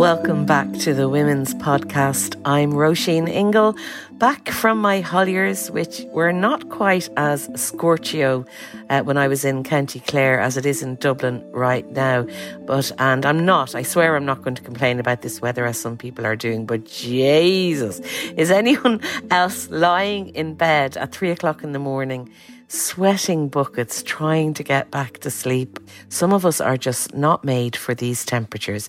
Welcome back to the Women's Podcast. I'm Roisin Ingle, back from my Holliers, which were not quite as scorchio uh, when I was in County Clare as it is in Dublin right now. But, and I'm not, I swear I'm not going to complain about this weather as some people are doing, but Jesus, is anyone else lying in bed at three o'clock in the morning? Sweating buckets, trying to get back to sleep. Some of us are just not made for these temperatures.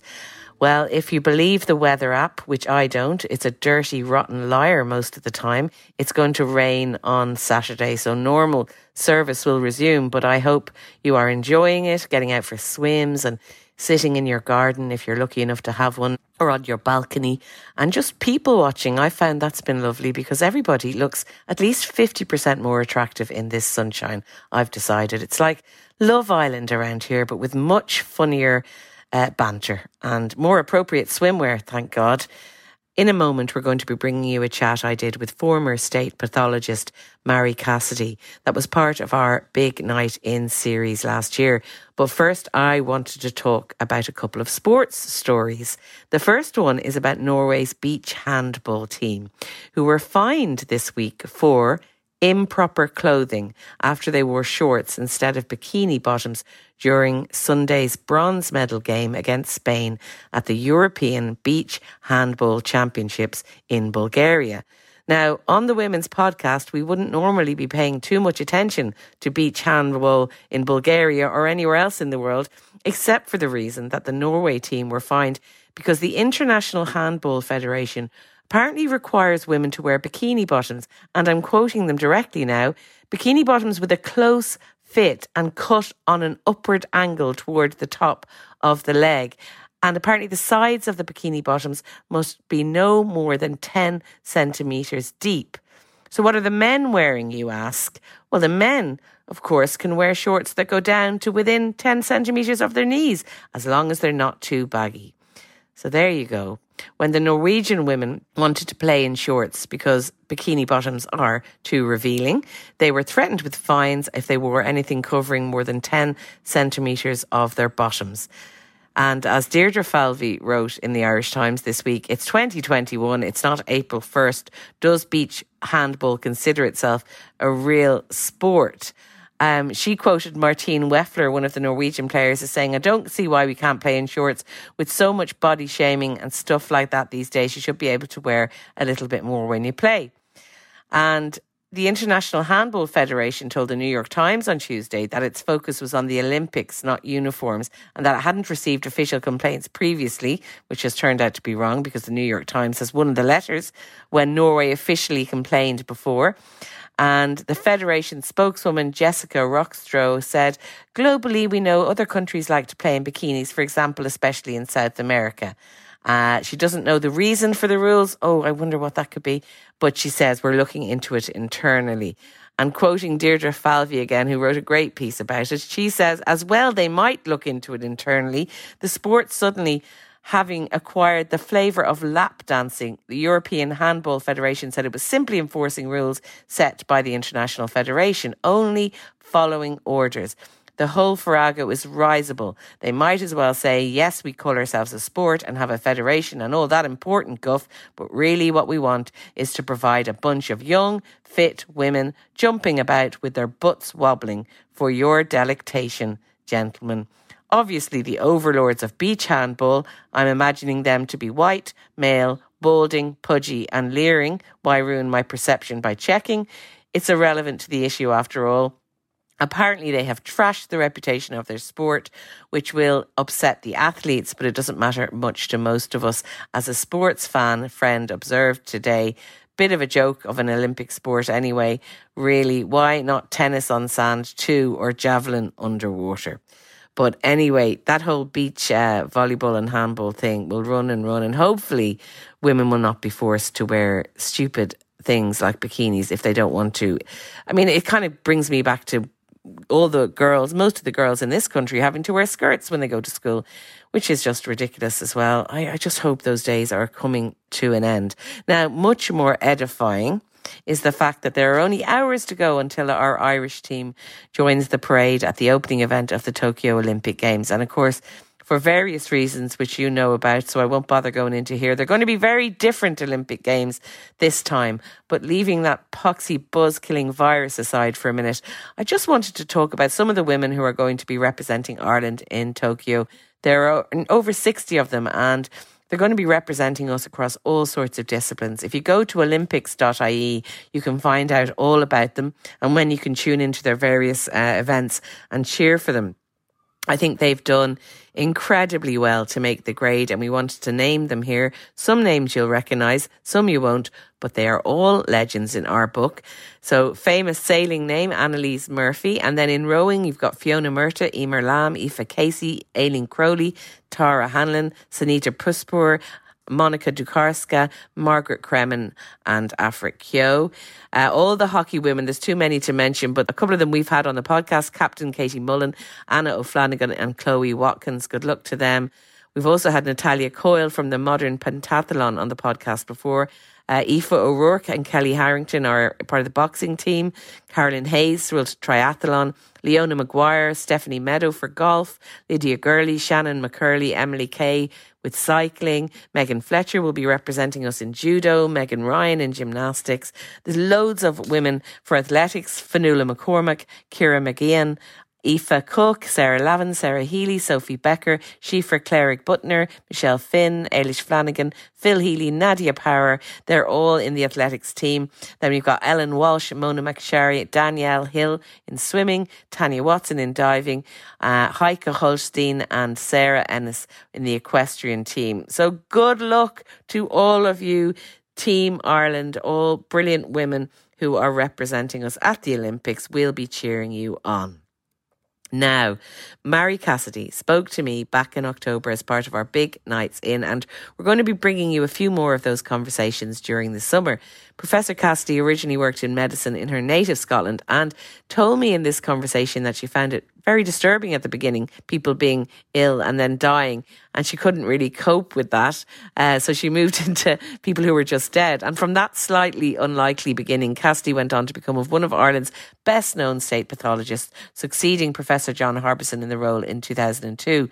Well, if you believe the weather app, which I don't, it's a dirty, rotten liar most of the time. It's going to rain on Saturday, so normal service will resume. But I hope you are enjoying it, getting out for swims and sitting in your garden if you're lucky enough to have one, or on your balcony, and just people watching. I found that's been lovely because everybody looks at least 50% more attractive in this sunshine. I've decided it's like Love Island around here, but with much funnier uh, banter and more appropriate swimwear, thank God. In a moment, we're going to be bringing you a chat I did with former state pathologist Mary Cassidy. That was part of our Big Night In series last year. But first, I wanted to talk about a couple of sports stories. The first one is about Norway's beach handball team, who were fined this week for improper clothing after they wore shorts instead of bikini bottoms during Sunday's bronze medal game against Spain at the European Beach Handball Championships in Bulgaria. Now, on the women's podcast, we wouldn't normally be paying too much attention to beach handball in Bulgaria or anywhere else in the world, except for the reason that the Norway team were fined because the International Handball Federation apparently requires women to wear bikini bottoms, and I'm quoting them directly now bikini bottoms with a close fit and cut on an upward angle toward the top of the leg. And apparently, the sides of the bikini bottoms must be no more than 10 centimetres deep. So, what are the men wearing, you ask? Well, the men, of course, can wear shorts that go down to within 10 centimetres of their knees, as long as they're not too baggy. So, there you go when the Norwegian women wanted to play in shorts because bikini bottoms are too revealing. They were threatened with fines if they wore anything covering more than 10 centimetres of their bottoms. And as Deirdre Falvey wrote in the Irish Times this week, it's 2021, it's not April 1st. Does beach handball consider itself a real sport? Um, she quoted Martine Welfler, one of the Norwegian players, as saying, I don't see why we can't play in shorts with so much body shaming and stuff like that these days. You should be able to wear a little bit more when you play. And the International Handball Federation told the New York Times on Tuesday that its focus was on the Olympics, not uniforms, and that it hadn't received official complaints previously, which has turned out to be wrong because the New York Times has one of the letters when Norway officially complained before. And the Federation spokeswoman Jessica Rockstroh said, globally, we know other countries like to play in bikinis, for example, especially in South America. Uh, she doesn't know the reason for the rules. Oh, I wonder what that could be. But she says we're looking into it internally. And quoting Deirdre Falvey again, who wrote a great piece about it, she says, as well, they might look into it internally. The sport suddenly having acquired the flavour of lap dancing. The European Handball Federation said it was simply enforcing rules set by the International Federation, only following orders. The whole farrago is risible. They might as well say, yes, we call ourselves a sport and have a federation and all that important guff, but really what we want is to provide a bunch of young, fit women jumping about with their butts wobbling for your delectation, gentlemen. Obviously, the overlords of beach handball, I'm imagining them to be white, male, balding, pudgy, and leering. Why ruin my perception by checking? It's irrelevant to the issue after all. Apparently, they have trashed the reputation of their sport, which will upset the athletes, but it doesn't matter much to most of us. As a sports fan friend observed today, bit of a joke of an Olympic sport anyway. Really, why not tennis on sand too, or javelin underwater? But anyway, that whole beach uh, volleyball and handball thing will run and run, and hopefully, women will not be forced to wear stupid things like bikinis if they don't want to. I mean, it kind of brings me back to all the girls, most of the girls in this country having to wear skirts when they go to school, which is just ridiculous as well. I, I just hope those days are coming to an end. Now, much more edifying is the fact that there are only hours to go until our Irish team joins the parade at the opening event of the Tokyo Olympic Games. And of course, for various reasons, which you know about, so I won't bother going into here. They're going to be very different Olympic Games this time. But leaving that poxy buzz killing virus aside for a minute, I just wanted to talk about some of the women who are going to be representing Ireland in Tokyo. There are over 60 of them, and they're going to be representing us across all sorts of disciplines. If you go to olympics.ie, you can find out all about them and when you can tune into their various uh, events and cheer for them. I think they've done incredibly well to make the grade, and we wanted to name them here. Some names you'll recognise, some you won't, but they are all legends in our book. So, famous sailing name, Annalise Murphy. And then in rowing, you've got Fiona Murtagh, Eimear Lambe, Aoife Casey, Aileen Crowley, Tara Hanlon, Sanita Puspure, Monika Dukarska, Margaret Cremen, and Aifric Keogh. Uh, all the hockey women, there's too many to mention, but a couple of them we've had on the podcast Captain Katie Mullan, Anna O'Flanagan, and Chloe Watkins. Good luck to them. We've also had Natalya Coyle from the Modern Pentathlon on the podcast before. Uh, Aoife O'Rourke and Kellie Harrington are part of the boxing team. Carolyn Hayes will triathlon. Leona Maguire, Stephanie Meadow for golf. Lydia Gurley, Shannon McCurley, Emily Kay with cycling. Megan Fletcher will be representing us in judo. Megan Ryan in gymnastics. There's loads of women for athletics. Fionnuala McCormack, Ciara Mageean, Aoife Cooke, Sarah Lavin, Sarah Healy, Sophie Becker, Síofra Cléirigh Büttner, Michelle Finn, Eilish Flanagan, Phil Healy, Nadia Power. They're all in the athletics team. Then we've got Ellen Walshe, Mona McSharry, Danielle Hill in swimming, Tanya Watson in diving, uh, Heike Holstein and Sarah Ennis in the equestrian team. So good luck to all of you, Team Ireland, all brilliant women who are representing us at the Olympics. We'll be cheering you on. Now, Mary Cassidy spoke to me back in October as part of our big nights in, and we're going to be bringing you a few more of those conversations during the summer. Professor Cassidy originally worked in medicine in her native Scotland and told me in this conversation that she found it very disturbing at the beginning, people being ill and then dying. And she couldn't really cope with that. Uh, so she moved into people who were just dead. And from that slightly unlikely beginning, Cassidy went on to become one of Ireland's best known state pathologists, succeeding Professor John Harbison in the role in 2002.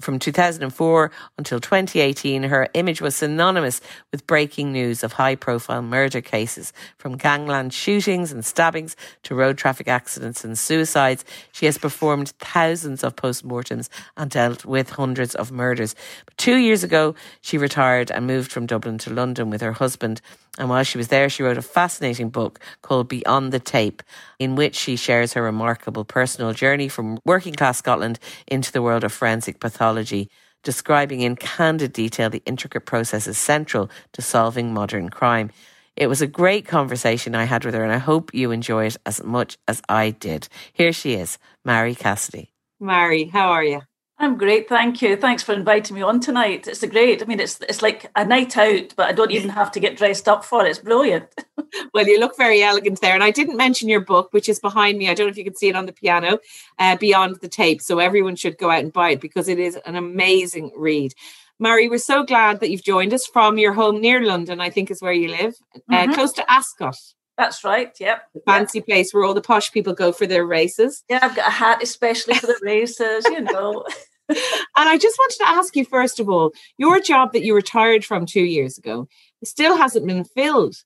From 2004 until 2018, her image was synonymous with breaking news of high profile murder cases. From gangland shootings and stabbings to road traffic accidents and suicides, she has performed thousands of postmortems and dealt with hundreds of murders. But two years ago, she retired and moved from Dublin to London with her husband. And while she was there, she wrote a fascinating book called Beyond the Tape, in which she shares her remarkable personal journey from working class Scotland into the world of forensic pathology, describing in candid detail the intricate processes central to solving modern crime. It was a great conversation I had with her, and I hope you enjoy it as much as I did. Here she is, Mary Cassidy. Mary, how are you? I'm great, thank you. Thanks for inviting me on tonight. It's a great. I mean, it's it's like a night out, but I don't even have to get dressed up for it. It's brilliant. well, you look very elegant there, and I didn't mention your book, which is behind me. I don't know if you can see it on the piano, uh, Beyond the Tape. So everyone should go out and buy it because it is an amazing read. Mary, we're so glad that you've joined us from your home near London. I think is where you live, uh, mm-hmm. uh, close to Ascot. That's right. Yep. The fancy yep. place where all the posh people go for their races. Yeah, I've got a hat especially for the races. You know. and I just wanted to ask you, first of all, your job that you retired from two years ago still hasn't been filled.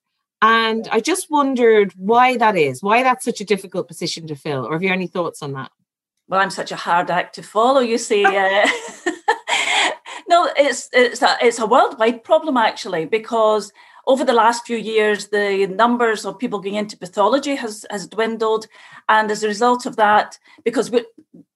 And I just wondered why that is, why that's such a difficult position to fill, or have you any thoughts on that? Well, I'm such a hard act to follow, you see. Uh, no, it's it's a, it's a worldwide problem actually, because over the last few years, the numbers of people going into pathology has, has dwindled. And as a result of that, because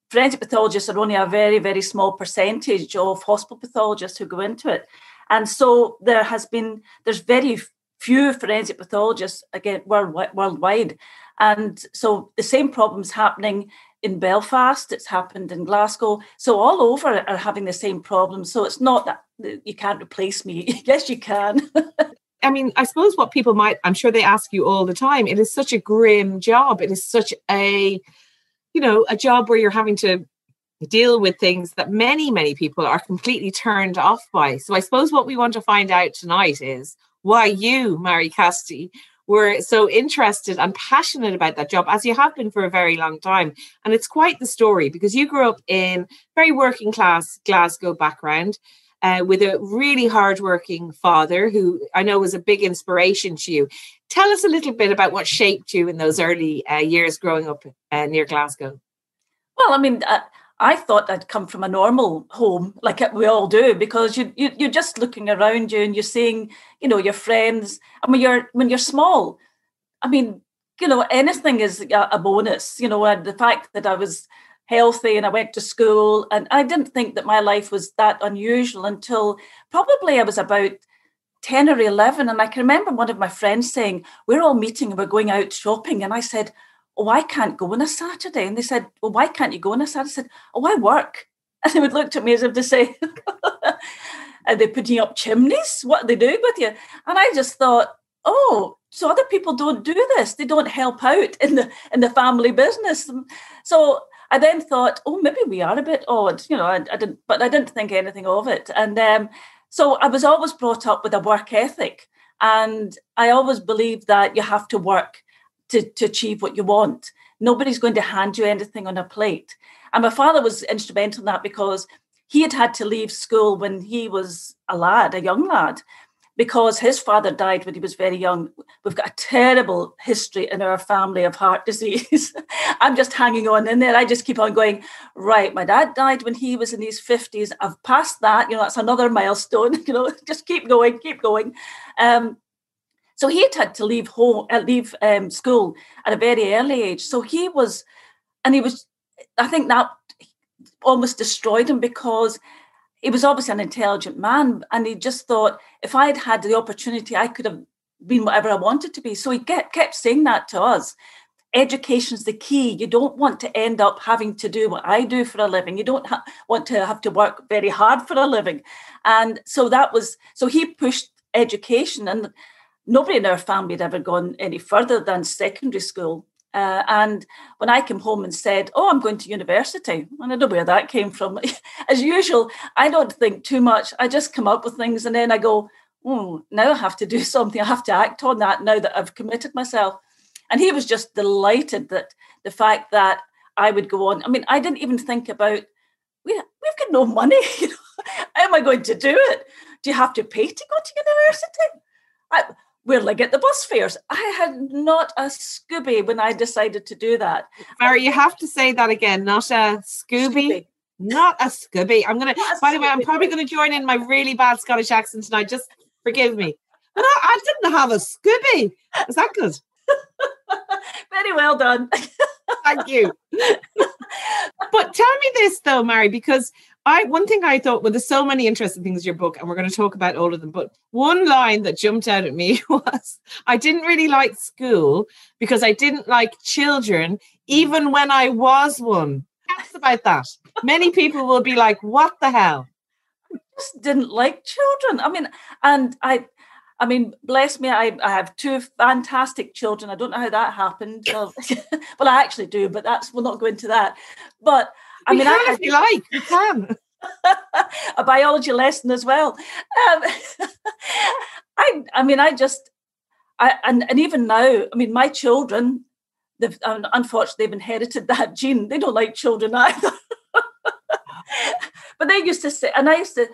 forensic pathologists are only a very, very small percentage of hospital pathologists who go into it. And so there has been, there's very few forensic pathologists again worldwide. And so the same problems happening in Belfast, it's happened in Glasgow. So all over are having the same problem. So it's not that you can't replace me. yes, you can. I mean, I suppose what people might, I'm sure they ask you all the time, it is such a grim job. It is such a, you know, a job where you're having to deal with things that many, many people are completely turned off by. So I suppose what we want to find out tonight is why you, Mary Cassidy, were so interested and passionate about that job as you have been for a very long time. And it's quite the story because you grew up in very working class Glasgow background. Uh, with a really hardworking father who I know was a big inspiration to you. Tell us a little bit about what shaped you in those early uh, years growing up uh, near Glasgow. Well, I mean, uh, I thought I'd come from a normal home, like we all do, because you, you you're just looking around you and you're seeing, you know, your friends. And when you're when you're small, I mean, you know, anything is a bonus. You know, and the fact that I was healthy and I went to school, and I didn't think that my life was that unusual until probably I was about 10 or 11. And I can remember one of my friends saying, We're all meeting and we're going out shopping. And I said, oh, I can't go on a Saturday. And they said, well, why can't you go on a Saturday? I said, oh, I work. And they would look at me as if to say, are they putting up chimneys? What are they doing with you? And I just thought, oh, so other people don't do this. They don't help out in the in the family business. So I then thought, oh, maybe we are a bit odd, you know. I, I didn't, but I didn't think anything of it. And um, so I was always brought up with a work ethic, and I always believed that you have to work to, to achieve what you want. Nobody's going to hand you anything on a plate. And my father was instrumental in that because he had had to leave school when he was a lad, a young lad, because his father died when he was very young. We've got a terrible history in our family of heart disease. I'm just hanging on in there. I just keep on going, right, my dad died when he was in his 50s. I've passed that, you know, that's another milestone, you know, just keep going, keep going. Um, so he had had to leave home, uh, leave um, school at a very early age. So he was, and he was, I think that almost destroyed him because he was obviously an intelligent man, and he just thought if I had had the opportunity, I could have been whatever I wanted to be. So he kept, kept saying that to us. Education's the key. You don't want to end up having to do what I do for a living. You don't ha- want to have to work very hard for a living. And so that was, so he pushed education. And nobody in our family had ever gone any further than secondary school. Uh, and when I came home and said, Oh, I'm going to university, and I don't know where that came from. As usual, I don't think too much. I just come up with things and then I go, Oh, now I have to do something. I have to act on that now that I've committed myself. And he was just delighted that the fact that I would go on. I mean, I didn't even think about, we, we've got no money. How am I going to do it? Do you have to pay to go to university? I, where'll I get the bus fares? I had not a Scooby when I decided to do that. Mary, you have to say that again, not a Scooby. Scooby. Not a Scooby. I'm gonna by the way, I'm probably gonna join in my really bad Scottish accent tonight. Just forgive me. But I, I didn't have a Scooby. Is that good? Very well done. Thank you. but tell me this though, Mary, because I one thing I thought, well, there's so many interesting things in your book, and we're going to talk about all of them. But one line that jumped out at me was, I didn't really like school because I didn't like children, even when I was one. That's about that. Many people will be like, "What the hell?" I just didn't like children. I mean, and I. I mean, bless me, I, I have two fantastic children. I don't know how that happened. well, I actually do, but that's we'll not go into that. But I mean, I, if you like, you can. a biology lesson as well. Um, I, I mean, I just, I, and, and even now, I mean, my children, they've unfortunately they've inherited that gene. They don't like children either. but they used to say, and I used to,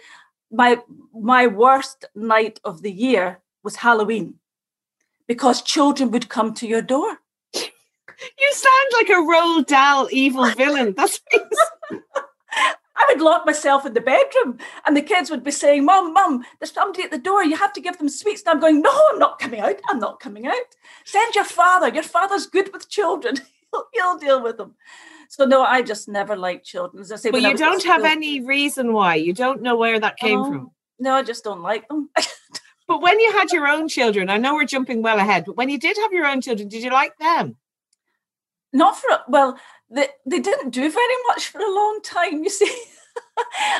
my my worst night of the year was Halloween, because children would come to your door. You sound like a Roald Dahl evil villain. That's I I'd lock myself in the bedroom and the kids would be saying, Mom, Mom, there's somebody at the door. You have to give them sweets. And I'm going, No, I'm not coming out. I'm not coming out. Send your father. Your father's good with children. he'll, he'll deal with them. So no, I just never liked children. As I say, but you don't have any reason why. You don't know where that came oh, from. No, I just don't like them. but when you had your own children, I know we're jumping well ahead, but when you did have your own children, did you like them? Not for well, they they didn't do very much for a long time. You see,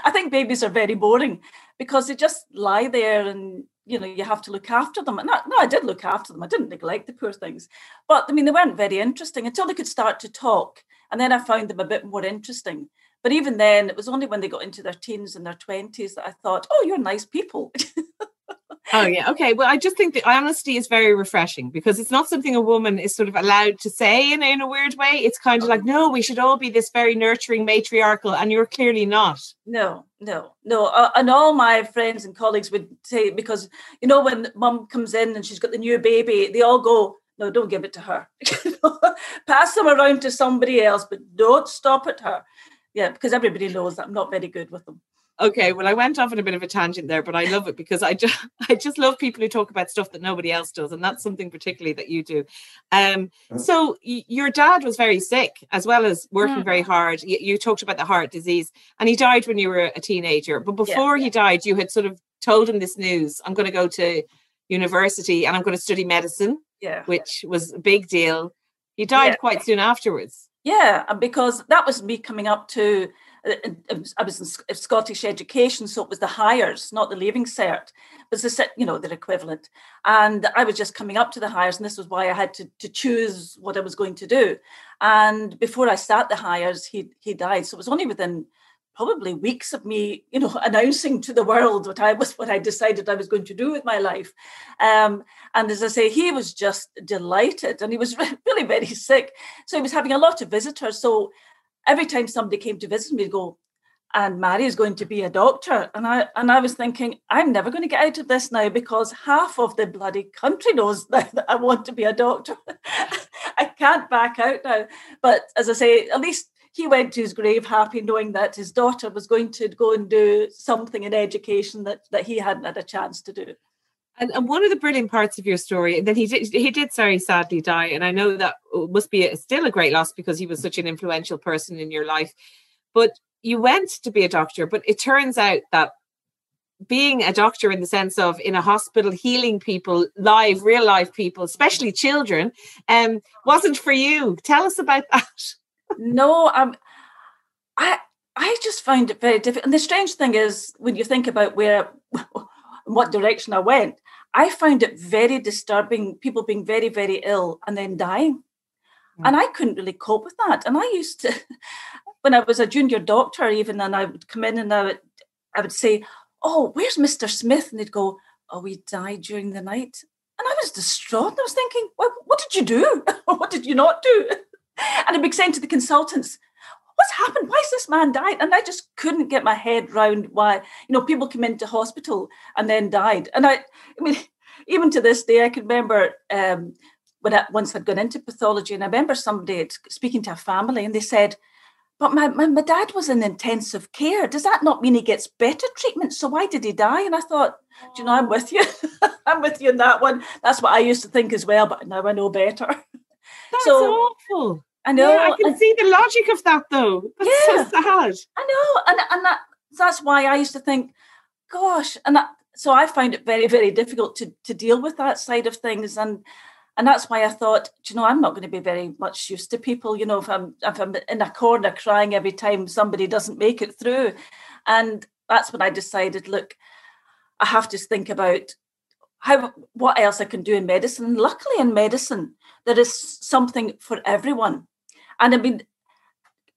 I think babies are very boring because they just lie there and you know you have to look after them. And no i did look after them. I didn't neglect the poor things. But i mean they weren't very interesting until they could start to talk. And then i found them a bit more interesting. But even then it was only when they got into their teens and their 20s that i thought oh you're nice people Oh yeah, okay. Well, I just think that honesty is very refreshing because it's not something a woman is sort of allowed to say in, in a weird way. It's kind of like, no, we should all be this very nurturing matriarchal, and you're clearly not. No, no, no. Uh, and all my friends and colleagues would say because you know when mum comes in and she's got the new baby, they all go, no, don't give it to her. Pass them around to somebody else, but don't stop at her. Yeah, because everybody knows that I'm not very good with them okay well i went off on a bit of a tangent there but i love it because i just i just love people who talk about stuff that nobody else does and that's something particularly that you do um so y- your dad was very sick as well as working very mm. hard you, you, talked about the heart disease and he died when you were a teenager but before yeah. he died you had sort of told him this news i'm going to go to university and i'm going to study medicine yeah which was a big deal he died yeah. quite soon afterwards yeah because that was me coming up to Uh, uh, uh, I was in Scottish education, so it was the Highers, not the Leaving Cert, but the, you know, their equivalent. And I was just coming up to the Highers, and this was why I had to, to choose what I was going to do. And before I start the Highers, he he died. So it was only within probably weeks of me, you know, announcing to the world what I was, what I decided I was going to do with my life. Um, and as I say, he was just delighted, and he was really very sick, so he was having a lot of visitors. So every time somebody came to visit me, go, and Mary is going to be a doctor. And I and I was thinking, I'm never going to get out of this now because half of the bloody country knows that, I want to be a doctor. I can't back out now. But as I say, at least he went to his grave happy knowing that his daughter was going to go and do something in education that, that he hadn't had a chance to do. And, and one of the brilliant parts of your story, and then he did he did very sadly die, and I know that must be a, still a great loss because he was such an influential person in your life. But you went to be a doctor, but it turns out that being a doctor in the sense of in a hospital healing people live real life people especially children um wasn't for you. Tell us about that. No um i i just find it very difficult and the strange thing is when you think about where what direction i went I found it very disturbing, people being very, very ill and then dying. Mm. And I couldn't really cope with that. And I used to, when I was a junior doctor, even, and I would come in and I would, I would say, Oh, where's Mr. Smith? And they'd go, Oh, he died during the night. And I was distraught. And I was thinking, well, what did you do? what did you not do? And I'd be saying to the consultants, what's happened? Why is this man died? And I just couldn't get my head round why, you know, people come into hospital and then died. And I, I mean, even to this day, I can remember um, when I once I'd gone into pathology, and I remember somebody speaking to a family, and they said, but my, my, my dad was in intensive care. Does that not mean he gets better treatment? So why did he die? And I thought, do you know, I'm with you. I'm with you in that one. That's what I used to think as well, but now I know better. That's so, awful. I know. Yeah, I can and, see the logic of that though. That's yeah, so sad. I know. And and that that's why I used to think, gosh, and that, so I find it very, very difficult to to deal with that side of things. And and that's why I thought, you know, I'm not going to be very much used to people, you know, if I'm if I'm in a corner crying every time somebody doesn't make it through. And that's when I decided, look, I have to think about how what else I can do in medicine. Luckily in medicine, there is something for everyone. And I mean,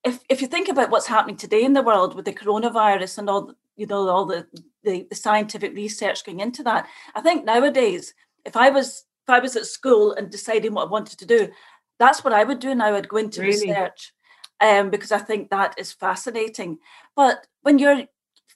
if if you think about what's happening today in the world with the coronavirus and all you know all the, the, the scientific research going into that, I think nowadays, if I was if I was at school and deciding what I wanted to do, that's what I would do now. I'd go into really? research um, because I think that is fascinating. But when you're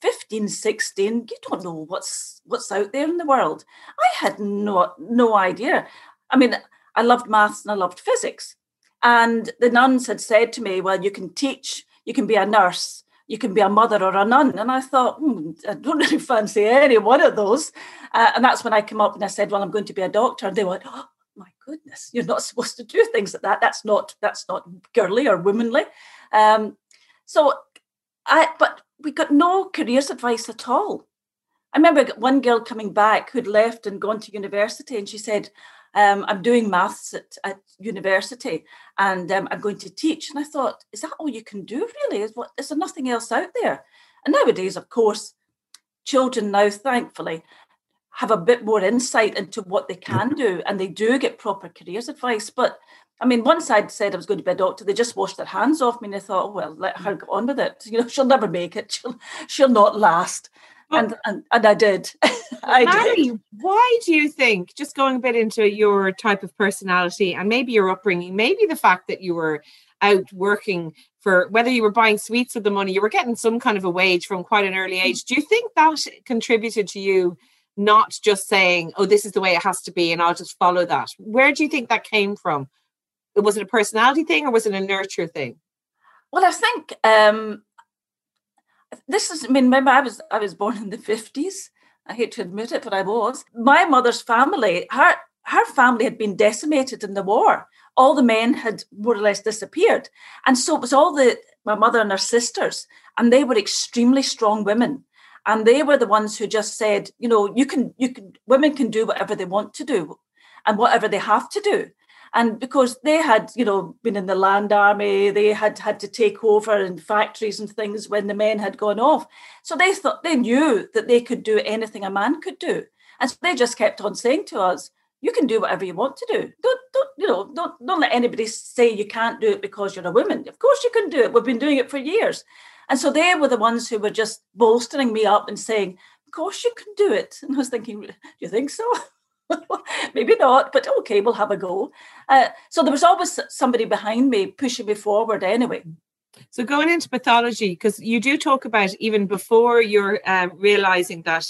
15, 16, you don't know what's what's out there in the world. I had no no idea. I mean, I loved maths and I loved physics. And the nuns had said to me, Well, you can teach, you can be a nurse, you can be a mother or a nun. And I thought, hmm, I don't really fancy any one of those. Uh, and that's when I came up and I said, well, I'm going to be a doctor. And they went, oh, my goodness, you're not supposed to do things like that. That's not, that's not girly or womanly. Um, so I, but we got no careers advice at all. I remember one girl coming back who'd left and gone to university, and she said, um, I'm doing maths at, at university and um, I'm going to teach. And I thought, is that all you can do really? Is, what, is there nothing else out there? And nowadays, of course, children now, thankfully, have a bit more insight into what they can do and they do get proper careers advice. But I mean, once I'd said I was going to be a doctor, they just washed their hands off me and I thought, oh, well, let her go on with it. You know, she'll never make it. She'll, she'll not last. And, and, and I did. I Mary, did. why do you think, just going a bit into your type of personality and maybe your upbringing, maybe the fact that you were out working for whether you were buying sweets with the money, you were getting some kind of a wage from quite an early age. Do you think that contributed to you not just saying, oh, this is the way it has to be and I'll just follow that? Where do you think that came from? Was it a personality thing or was it a nurture thing? Well, I think um, this is. I mean, remember, I was I was born in the fifties. I hate to admit it, but I was. My mother's family, her her family had been decimated in the war. All the men had more or less disappeared, and so it was all the my mother and her sisters, and they were extremely strong women and they were the ones who just said you know you can you can women can do whatever they want to do and whatever they have to do and because they had you know been in the land army they had had to take over in factories and things when the men had gone off. So they thought they knew that they could do anything a man could do. And so they just kept on saying to us you can do whatever you want to do. Don't don't you know don't don't let anybody say you can't do it because you're a woman. Of course you can do it. We've been doing it for years. And so they were the ones who were just bolstering me up and saying of course you can do it. And i was thinking do you think so maybe not, but okay, we'll have a go. Uh, so there was always somebody behind me pushing me forward anyway. So going into pathology, because you do talk about even before you're uh, realizing that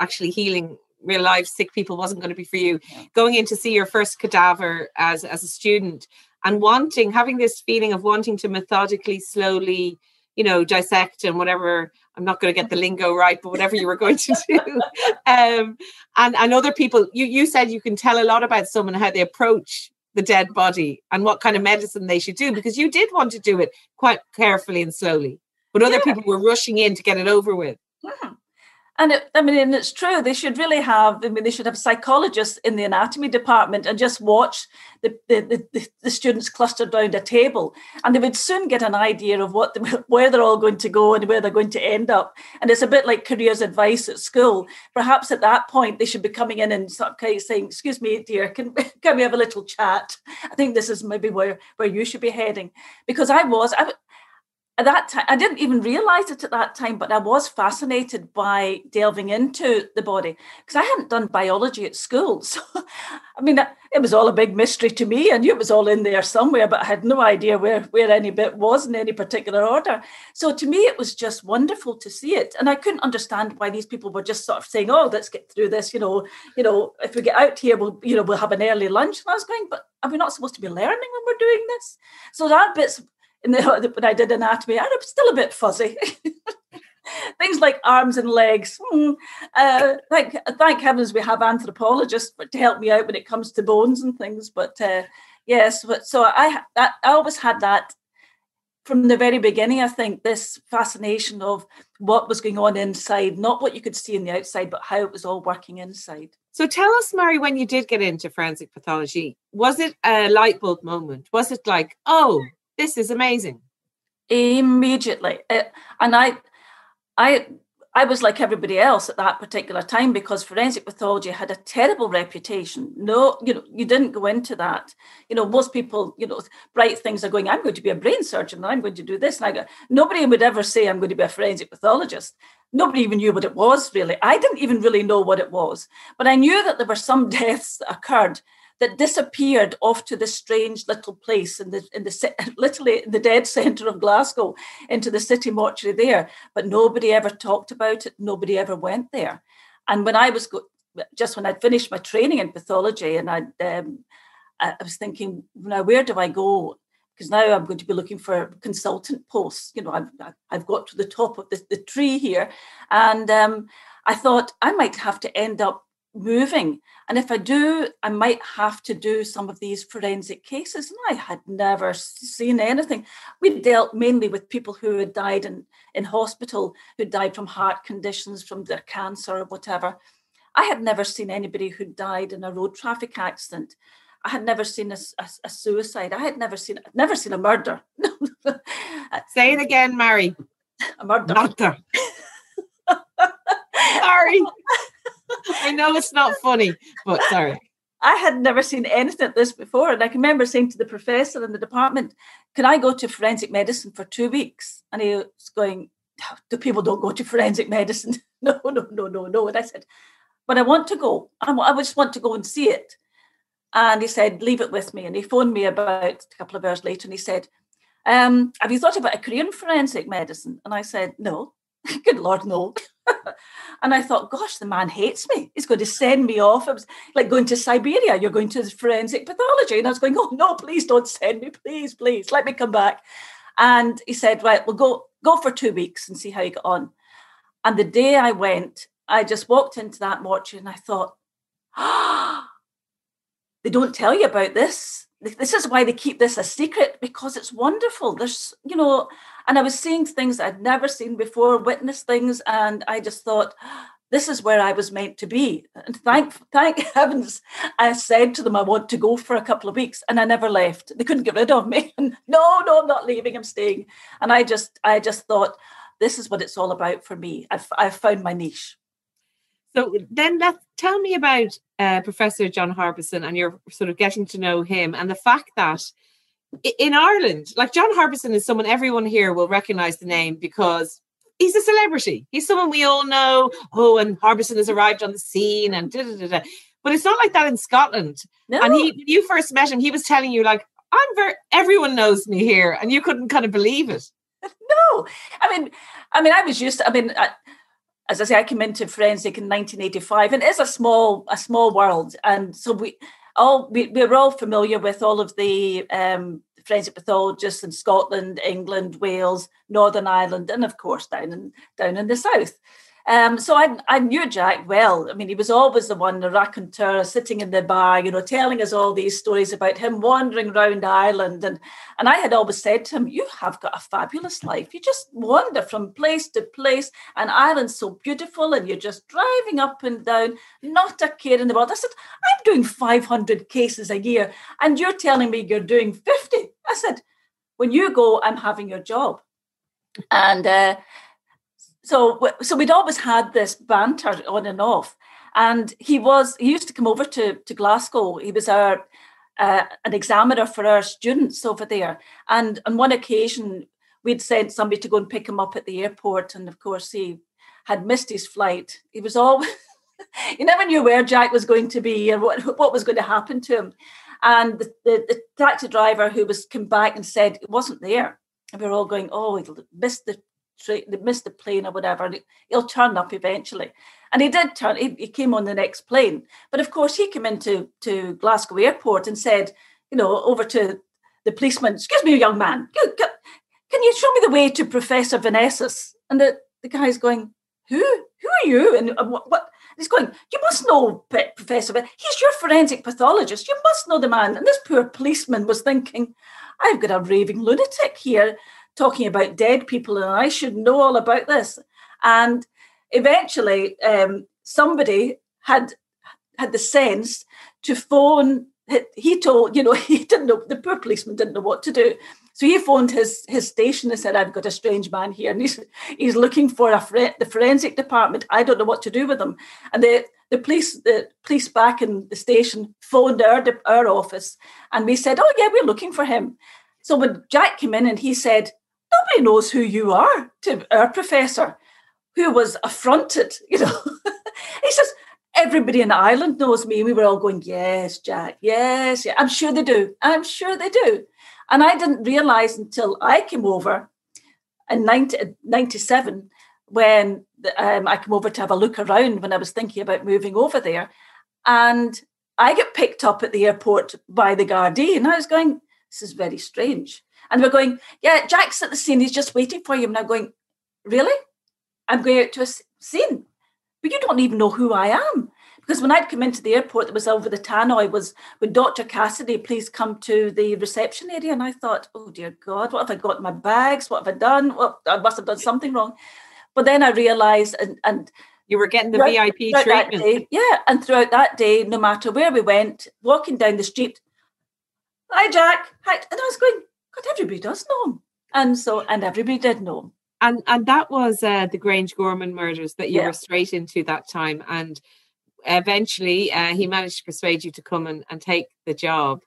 actually healing real life sick people wasn't going to be for you, yeah. going in to see your first cadaver as as a student and wanting having this feeling of wanting to methodically, slowly you know, dissect and whatever. I'm not going to get the lingo right, but whatever you were going to do. Um, and and other people, you you said you can tell a lot about someone how they approach the dead body and what kind of medicine they should do because you did want to do it quite carefully and slowly, but other yeah. people were rushing in to get it over with. Yeah. And it, I mean, and it's true. They should really have. I mean, they should have psychologists in the anatomy department and just watch the the, the, the students clustered around a table, and they would soon get an idea of what the, where they're all going to go and where they're going to end up. And it's a bit like careers advice at school. Perhaps at that point they should be coming in and sort of saying, "Excuse me, dear, can can we have a little chat? I think this is maybe where where you should be heading." Because I was, I, at that time, I didn't even realize it at that time, but I was fascinated by delving into the body because I hadn't done biology at school. So, I mean, it was all a big mystery to me. I knew it was all in there somewhere, but I had no idea where, where any bit was in any particular order. So, to me, it was just wonderful to see it. And I couldn't understand why these people were just sort of saying, oh, let's get through this. You know, you know, if we get out here, we'll, you know, we'll have an early lunch. And I was going, but are we not supposed to be learning when we're doing this? So that bit's the when I did anatomy, I'm still a bit fuzzy. Things like arms and legs. Hmm. Uh, thank thank heavens we have anthropologists to help me out when it comes to bones and things. But uh, yes, but so I I always had that from the very beginning. I think this fascination of what was going on inside, not what you could see in the outside, but how it was all working inside. So tell us, Mary, when you did get into forensic pathology, was it a light bulb moment? Was it like, oh, this is amazing. Immediately. And i i i was like everybody else at that particular time because forensic pathology had a terrible reputation. No you know you didn't go into that. You know most people you know bright things are going i'm going to be a brain surgeon and i'm going to do this. And i go nobody would ever say i'm going to be a forensic pathologist. Nobody even knew what it was really. I didn't even really know what it was. But i knew that there were some deaths that occurred that disappeared off to this strange little place in the in the literally in the dead centre of Glasgow into the city mortuary there. But nobody ever talked about it. Nobody ever went there. And when I was go- just when I'd finished my training in pathology, and I um, I was thinking, now where do I go? because now I'm going to be looking for consultant posts. You know, I've I've got to the top of the, the tree here, and um, I thought I might have to end up moving. And if I do, I might have to do some of these forensic cases. And I had never seen anything. We dealt mainly with people who had died in, in hospital, who died from heart conditions, from their cancer or whatever. I had never seen anybody who died in a road traffic accident. I had never seen a, a, a suicide. I had never seen never seen a murder. Say it again, Mary. A murder. Murder. Sorry. I know it's not funny, but sorry. I had never seen anything like this before. And I can remember saying to the professor in the department, Can I go to forensic medicine for two weeks? And he was going, The people don't go to forensic medicine. no, no, no, no, no. And I said, But I want to go. I just want to go and see it. And he said, Leave it with me. And he phoned me about a couple of hours later and he said, um, Have you thought about a career in forensic medicine? And I said, No. Good Lord, no. and I thought, gosh, the man hates me. He's going to send me off. It was like going to Siberia. You're going to forensic pathology. And I was going, oh, no, please don't send me. Please, please, let me come back. And he said, right, we'll go, go for two weeks and see how you get on. And the day I went, I just walked into that mortuary and I thought, ah, they don't tell you about this this is why they keep this a secret because it's wonderful. There's, you know, and I was seeing things I'd never seen before, witnessed things, and I just thought, this is where I was meant to be. And thank thank heavens, I said to them I want to go for a couple of weeks, and I never left. They couldn't get rid of me. No, no, I'm not leaving. I'm staying. And I just, I just thought, this is what it's all about for me. I've, I've found my niche. So then, let tell me about uh, Professor John Harbison and you're sort of getting to know him and the fact that in Ireland, like John Harbison is someone everyone here will recognize the name because he's a celebrity. He's someone we all know. Oh, and Harbison has arrived on the scene and da da da. da. But it's not like that in Scotland. No. And he, when you first met him, he was telling you like, "I'm very everyone knows me here," and you couldn't kind of believe it. No, I mean, I mean, I was used. To, I mean, I, as I say, I came into forensic in 1985, and it's a small a small world, and so we all we, we were all familiar with all of the um, forensic pathologists in Scotland, England, Wales, Northern Ireland, and of course down in down in the south. Um, so I, I knew Jack well. I mean, he was always the one, the raconteur, sitting in the bar, you know, telling us all these stories about him wandering around Ireland. And, and I had always said to him, You have got a fabulous life. You just wander from place to place, and Ireland's so beautiful, and you're just driving up and down, not a care in the world. I said, I'm doing 500 cases a year, and you're telling me you're doing 50. I said, When you go, I'm having your job. And uh, so so we'd always had this banter on and off and he was he used to come over to to glasgow. He was our uh, an examiner for our students over there. And on one occasion we'd sent somebody to go and pick him up at the airport and of course he had missed his flight. He was always you never knew where jack was going to be or what, what was going to happen to him. And the, the, the taxi driver who was come back and said it wasn't there. And we were all going oh he missed the they missed the plane or whatever, and he'll turn up eventually. And he did turn, he, he, came on the next plane. But of course, he came into to Glasgow Airport and said, you know, over to the policeman, excuse me, young man, can, you show me the way to Professor Vanezis's? And the, the guy's going, who? Who are you? And what, what? He's going, you must know Professor, he's your forensic pathologist. You must know the man. And this poor policeman was thinking, I've got a raving lunatic here talking about dead people, and I should know all about this. And eventually, um, somebody had had the sense to phone. He told, you know, he didn't know. The poor policeman didn't know what to do, so he phoned his his station and said, "I've got a strange man here, and he's he's looking for a the forensic department. I don't know what to do with him." And the the police the police back in the station phoned our our office, and we said, "Oh yeah, we're looking for him." So when Jack came in and he said, nobody knows who you are to our professor, who was affronted, you know. he says, everybody in Ireland knows me. We were all going, yes, Jack, yes, yeah. I'm sure they do. I'm sure they do. And I didn't realize until I came over in 90, 97 when um, I came over to have a look around when I was thinking about moving over there. And I get picked up at the airport by the Gardaí, and I was going, this is very strange. And we're going, yeah, Jack's at the scene. He's just waiting for you. And I'm going, really? I'm going out to a scene, but you don't even know who I am. Because when I'd come into the airport, that was over the tannoy was, would Dr. Cassidy please come to the reception area? And I thought, oh dear God, what have I got in my bags? What have I done? Well, I must have done something wrong. But then I realized, and, and you were getting the VIP treatment. Day, yeah. And throughout that day, no matter where we went, walking down the street, hi, Jack. Hi. And I was going, God, everybody does know him. And so, and everybody did know him. And and that was uh, the Grangegorman murders that you yeah. were straight into that time. And eventually uh, he managed to persuade you to come and, and take the job.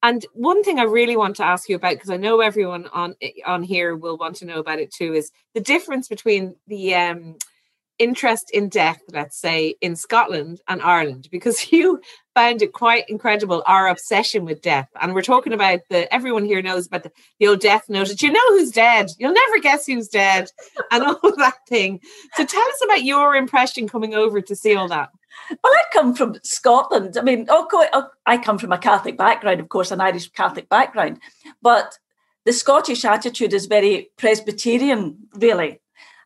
And one thing I really want to ask you about, because I know everyone on on here will want to know about it too, is the difference between the um, interest in death, let's say, in Scotland and Ireland, because you found it quite incredible our obsession with death. And we're talking about the everyone here knows about the, the old death notice. You know who's dead. You'll never guess who's dead, and all that thing. So tell us about your impression coming over to see all that. Well, I come from Scotland. I mean, I come from a Catholic background, of course, an Irish Catholic background, but the Scottish attitude is very Presbyterian, really.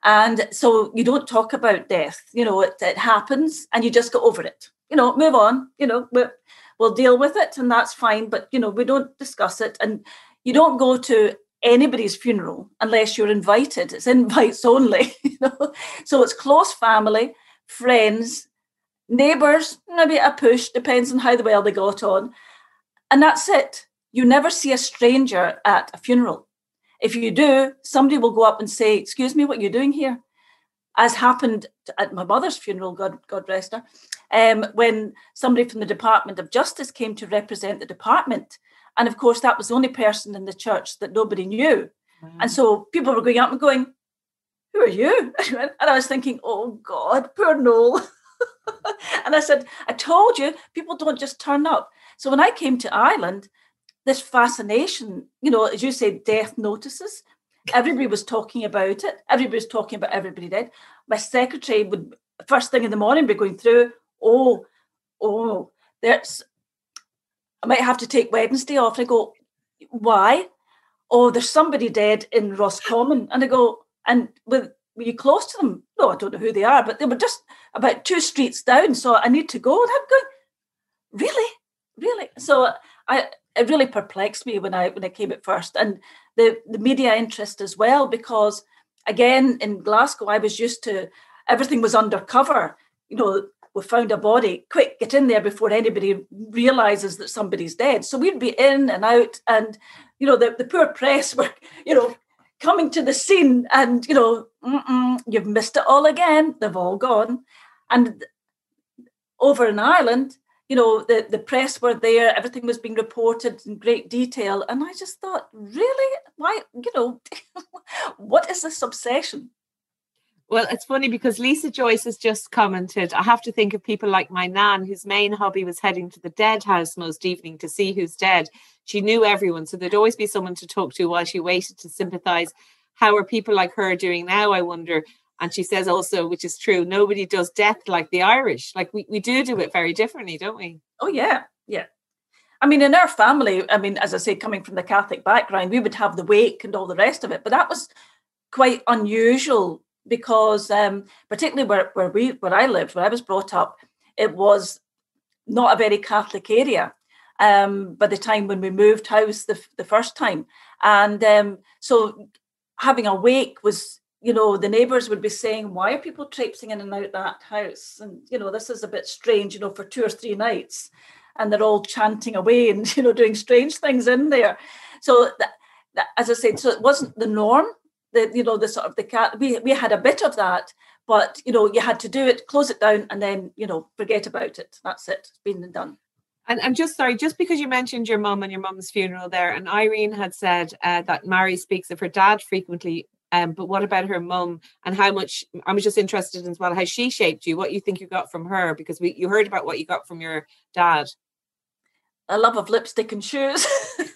And so you don't talk about death. You know, it, it happens and you just go over it. You know, move on. You know, we we'll deal with it and that's fine. But, you know, we don't discuss it. And you don't go to anybody's funeral unless you're invited. It's invites only. You know? So it's close family, friends, neighbours, maybe a push, depends on how well they got on. And that's it. You never see a stranger at a funeral. If you do, somebody will go up and say, Excuse me, what are you doing here? As happened at my mother's funeral, God, God rest her, um, when somebody from the Department of Justice came to represent the department. And of course, that was the only person in the church that nobody knew. And so people were going up and going, Who are you? and I was thinking, Oh God, poor Noel. and I said, I told you, people don't just turn up. So when I came to Ireland, this fascination, you know, as you say, death notices. Everybody was talking about it. Everybody was talking about everybody dead. My secretary would first thing in the morning be going through, oh, oh, there's I might have to take Wednesday off. And I go, why? Oh, there's somebody dead in Roscommon. And I go, and with were you close to them? No, I don't know who they are, but they were just about two streets down. So I need to go. And I'm going, really? Really? So I it really perplexed me when I when I came at first. And the, the media interest as well, because again in Glasgow I was used to everything was undercover. You know, we found a body, quick, get in there before anybody realizes that somebody's dead. So we'd be in and out, and you know, the, the poor press were, you know, coming to the scene and you know you've missed it all again they've all gone and over in ireland you know the, the press were there everything was being reported in great detail and i just thought really why you know what is this obsession well, it's funny because Lisa Joyce has just commented. I have to think of people like my nan, whose main hobby was heading to the dead house most evening to see who's dead. She knew everyone, so there'd always be someone to talk to while she waited to sympathize. How are people like her doing now? I wonder. And she says also, which is true, nobody does death like the Irish. Like we, we do do it very differently, don't we? Oh, yeah. Yeah. I mean, in our family, I mean, as I say, coming from the Catholic background, we would have the wake and all the rest of it, but that was quite unusual because um, particularly where, where we where I lived, where I was brought up, it was not a very Catholic area. Um, by the time when we moved house the, the first time, and um, so having a wake was, you know, the neighbours would be saying, "Why are people traipsing in and out that house?" And you know, this is a bit strange, you know, for two or three nights, and they're all chanting away and you know doing strange things in there. So that, that, as I said, so it wasn't the norm the you know the sort of the cat we we had a bit of that but you know you had to do it close it down and then you know forget about it that's it it's been done and I'm just sorry, just because you mentioned your mum and your mum's funeral there, and Irene had said uh, that Mary speaks of her dad frequently. Um, but what about her mum and how much? I was just interested in as well how she shaped you. What you think you got from her? Because we you heard about what you got from your dad. A love of lipstick and shoes.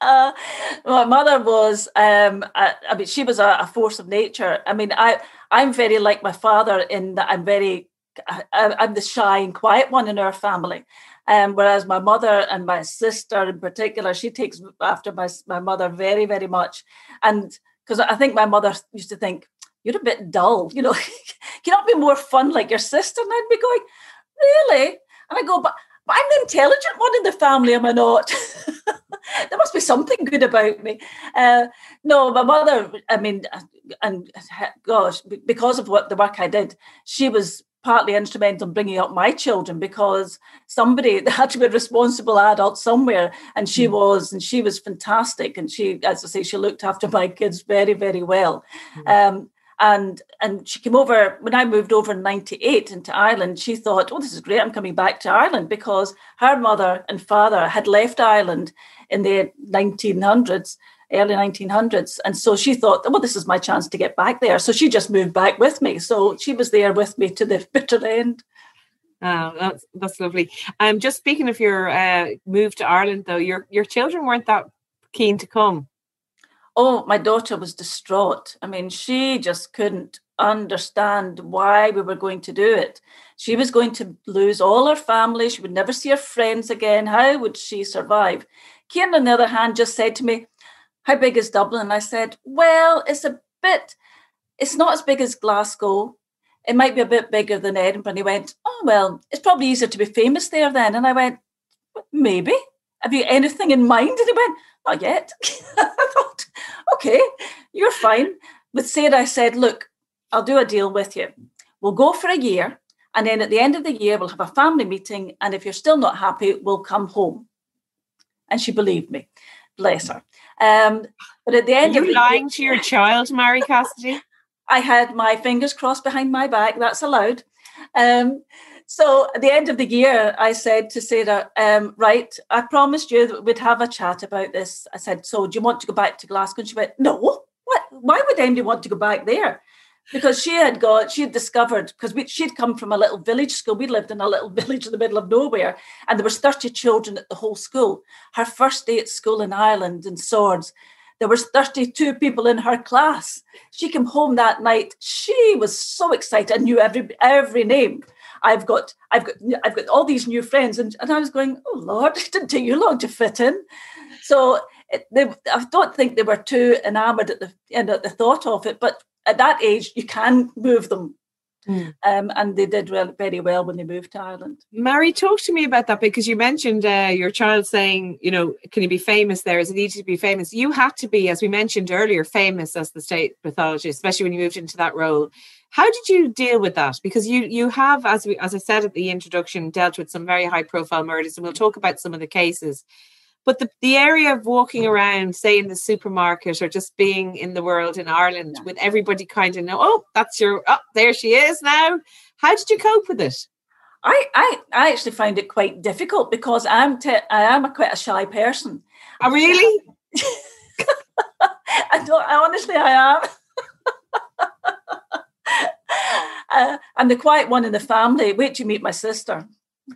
uh, my mother was, um, I, I mean, she was a, a, force of nature. I mean, I, I'm very like my father in that I'm very, I, I'm the shy and quiet one in our family. Um, whereas my mother and my sister in particular, she takes after my, my mother very, very much. And because I think my mother used to think, you're a bit dull, you know, can't be more fun like your sister? And I'd be going, really? And I go, but, but I'm the intelligent one in the family, am I not? there must be something good about me. Uh, no, my mother, I mean, and gosh, because of what the work I did, she was partly instrumental in bringing up my children because somebody there had to be a responsible adult somewhere and she mm. was and she was fantastic and she as i say she looked after my kids very very well mm. um, and and she came over when i moved over in 98 into ireland she thought oh this is great i'm coming back to ireland because her mother and father had left ireland in the 1900s early 1900s. And so she thought, well, this is my chance to get back there. So she just moved back with me. So she was there with me to the bitter end. Oh, that's that's lovely. Um, just speaking of your uh, move to Ireland, though, your your children weren't that keen to come. Oh, my daughter was distraught. I mean, she just couldn't understand why we were going to do it. She was going to lose all her family. She would never see her friends again. How would she survive? Kieran, on the other hand, just said to me, how big is Dublin? I said, well, it's a bit, it's not as big as Glasgow. It might be a bit bigger than Edinburgh. And he went, oh, well, it's probably easier to be famous there then. And I went, maybe. Have you anything in mind? And he went, not yet. I thought, okay, you're fine. With Sarah, I said, look, I'll do a deal with you. We'll go for a year. And then at the end of the year, we'll have a family meeting. And if you're still not happy, we'll come home. And she believed me. Bless her. Um, but at the end Are you of lying year, to your child, Mary Cassidy? I had my fingers crossed behind my back. That's allowed. Um, so at the end of the year, I said to Sarah, um, right, I promised you that we'd have a chat about this. I said, so do you want to go back to Glasgow? And she went, no. What? Why would anybody want to go back there? Because she had got she had discovered because she'd come from a little village school. We lived in a little village in the middle of nowhere and there was 30 children at the whole school. Her first day at school in ireland in swords there was 32 people in her class. She came home that night she was so excited. And knew every every name. I've got i've got i've got all these new friends and, and i was going oh lord it didn't take you long to fit in. So it, they, I don't think they were too enamored at the end at the thought of it, but at that age, you can move them. Mm. Um, and they did re- very well when they moved to Ireland. Mary, talk to me about that because you mentioned uh, your child saying, you know, can you be famous there? Is it easy to be famous? You had to be, as we mentioned earlier, famous as the state pathologist, especially when you moved into that role. How did you deal with that? Because you you have, as we as I said at the introduction, dealt with some very high profile murders, and we'll talk about some of the cases. But the, the area of walking around, say in the supermarket or just being in the world in Ireland with everybody kind of know, oh, that's your, oh, there she is now. How did you cope with it? I, I, I actually find it quite difficult because I'm te- I am a quite a shy person. Oh, really? I don't. I honestly, I am. uh, I'm the quiet one in the family. Wait to meet my sister.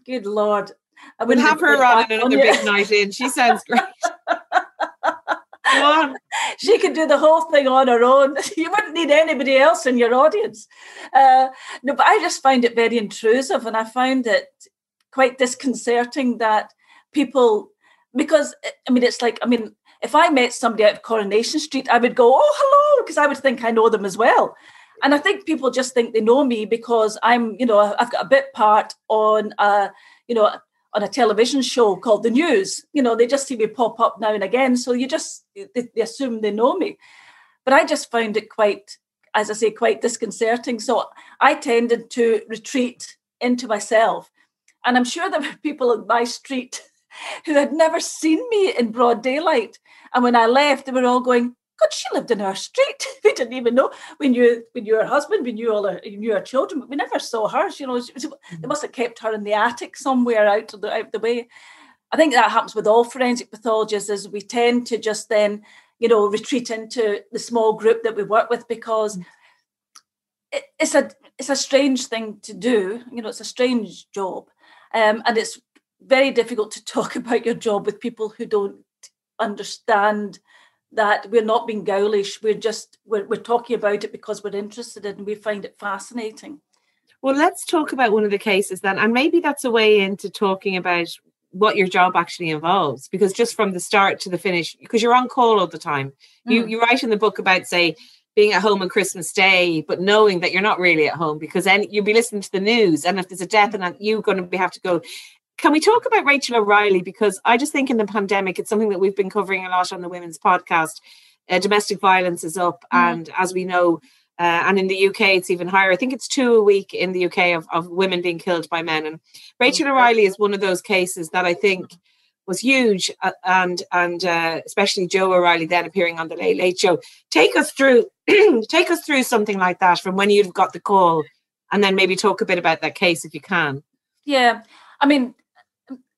Good lord, I would have her on another big night in. She sounds great. she could do the whole thing on her own. You wouldn't need anybody else in your audience. Uh, no, but I just find it very intrusive, and I find it quite disconcerting that people, because I mean, it's like I mean, if I met somebody out of Coronation Street, I would go, "Oh, hello," because I would think I know them as well. And I think people just think they know me because I'm, you know, I've got a bit part on, uh, you know, on a television show called The News. You know, they just see me pop up now and again. So you just, they, they assume they know me. But I just found it quite, as I say, quite disconcerting. So I tended to retreat into myself. And I'm sure there were people in my street who had never seen me in broad daylight. And when I left, they were all going, God, she lived in our street. we didn't even know. We knew we knew her husband, we knew all her, we knew her children, but we never saw her. You know, she, they mm-hmm. must have kept her in the attic somewhere out of the out of the way. I think that happens with all forensic pathologists. Is we tend to just then, you know, retreat into the small group that we work with because mm. it, it's a it's a strange thing to do. You know, it's a strange job, um, and it's very difficult to talk about your job with people who don't understand that we're not being gaulish we're just we're, we're talking about it because we're interested in and we find it fascinating Well, let's talk about one of the cases then. And maybe that's a way into talking about what your job actually involves because just from the start to the finish because you're on call all the time mm. you you write in the book about say being at home on christmas day but knowing that you're not really at home because then you'll be listening to the news and if there's a death and you're going to be, have to go can we talk about rachel o'reilly because i just think in the pandemic it's something that we've been covering a lot on the women's podcast uh, domestic violence is up mm. and as we know uh, and in the UK, it's even higher. I think it's two a week in the UK of, of women being killed by men. And Rachel O'Reilly is one of those cases that I think was huge, uh, and and uh, especially Joe O'Reilly then appearing on the Late Late Show. Take us through, take us through something like that from when you've got the call, and then maybe talk a bit about that case if you can. Yeah, I mean,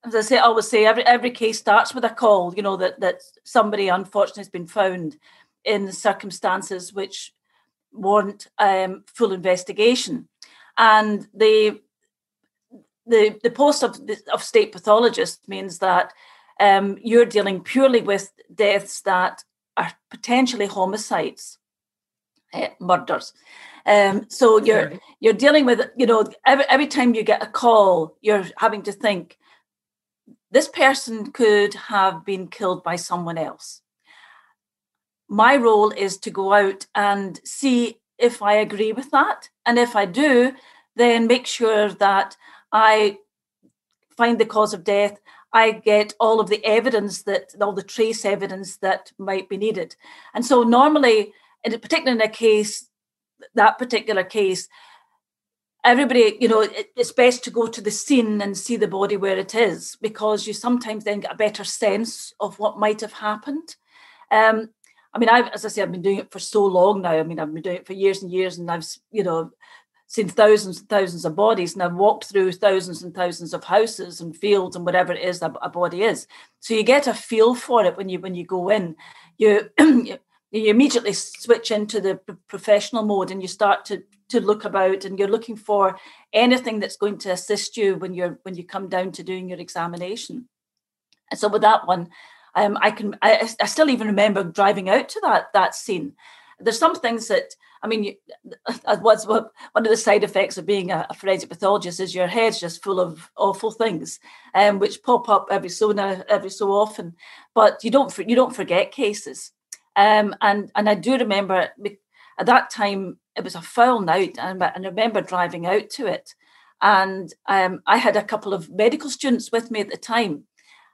as I say, I always say every every case starts with a call. You know that that somebody unfortunately has been found in circumstances which warrant um, full investigation. And the the the post of of state pathologist means that um, you're dealing purely with deaths that are potentially homicides, uh, murders. Um, so you're you're dealing with you know every every time you get a call, you're having to think this person could have been killed by someone else my role is to go out and see if I agree with that. And if I do, then make sure that I find the cause of death. I get all of the evidence that all the trace evidence that might be needed. And so normally, in particularly in a case, that particular case, everybody, you know, it, it's best to go to the scene and see the body where it is because you sometimes then get a better sense of what might have happened. Um, I mean, I've, as I say, I've been doing it for so long now. I mean, I've been doing it for years and years, and I've, you know, seen thousands and thousands of bodies, and I've walked through thousands and thousands of houses and fields and whatever it is that a body is. So you get a feel for it when you when you go in. You you immediately switch into the professional mode, and you start to to look about, and you're looking for anything that's going to assist you when you're when you come down to doing your examination. And so with that one, um, I can I, I, still even remember driving out to that that scene. There's some things that I mean, what's what one of the side effects of being a, forensic pathologist is your head's just full of awful things, um, which pop up every so now every so often. But you don't you don't forget cases, um, and and I do remember at that time it was a foul night, and I remember driving out to it, and um, I had a couple of medical students with me at the time,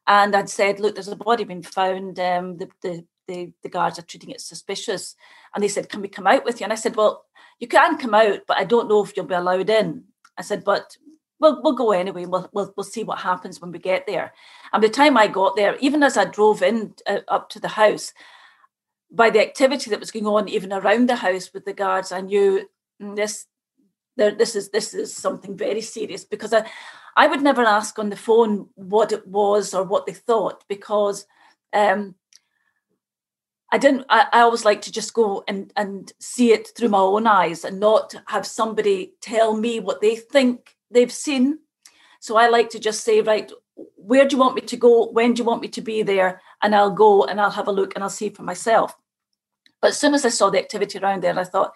and I'd said, look, there's a body been found. Um, the, the, the, the guards are treating it suspicious. And they said, can we come out with you? And I said, well, you can come out, but I don't know if you'll be allowed in. I said, but we'll, we'll go anyway. We'll, we'll, we'll see what happens when we get there. And by the time I got there, even as I drove in uh, up to the house, by the activity that was going on even around the house with the guards, I knew mm, this there, this is this is something very serious because I, I would never ask on the phone what it was or what they thought because um, I didn't. I, I always like to just go and and see it through my own eyes and not have somebody tell me what they think they've seen. So I like to just say, right, where do you want me to go? When do you want me to be there? And I'll go and I'll have a look and I'll see for myself. But as soon as I saw the activity around there, I thought,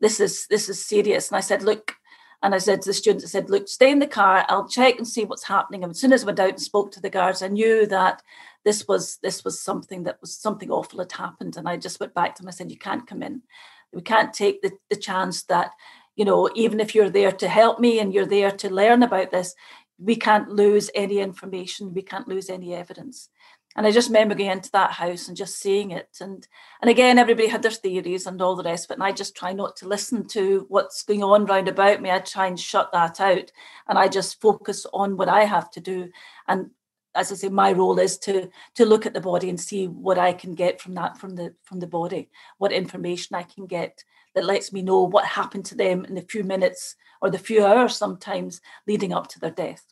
this is this is serious. And I said, look, and I said to the students, I said, look, stay in the car. I'll check and see what's happening. And as soon as I went out and spoke to the guards, I knew that this was this was something that was something awful had happened. And I just went back to them. I said, you can't come in. We can't take the, the chance that, you know, even if you're there to help me and you're there to learn about this, we can't lose any information. We can't lose any evidence. And I just remember going into that house and just seeing it. And and again, everybody had their theories and all the rest but I just try not to listen to what's going on round about me. I try and shut that out. And I just focus on what I have to do. And as I say, my role is to to look at the body and see what I can get from that, from the from the body, what information I can get that lets me know what happened to them in the few minutes or the few hours sometimes leading up to their death.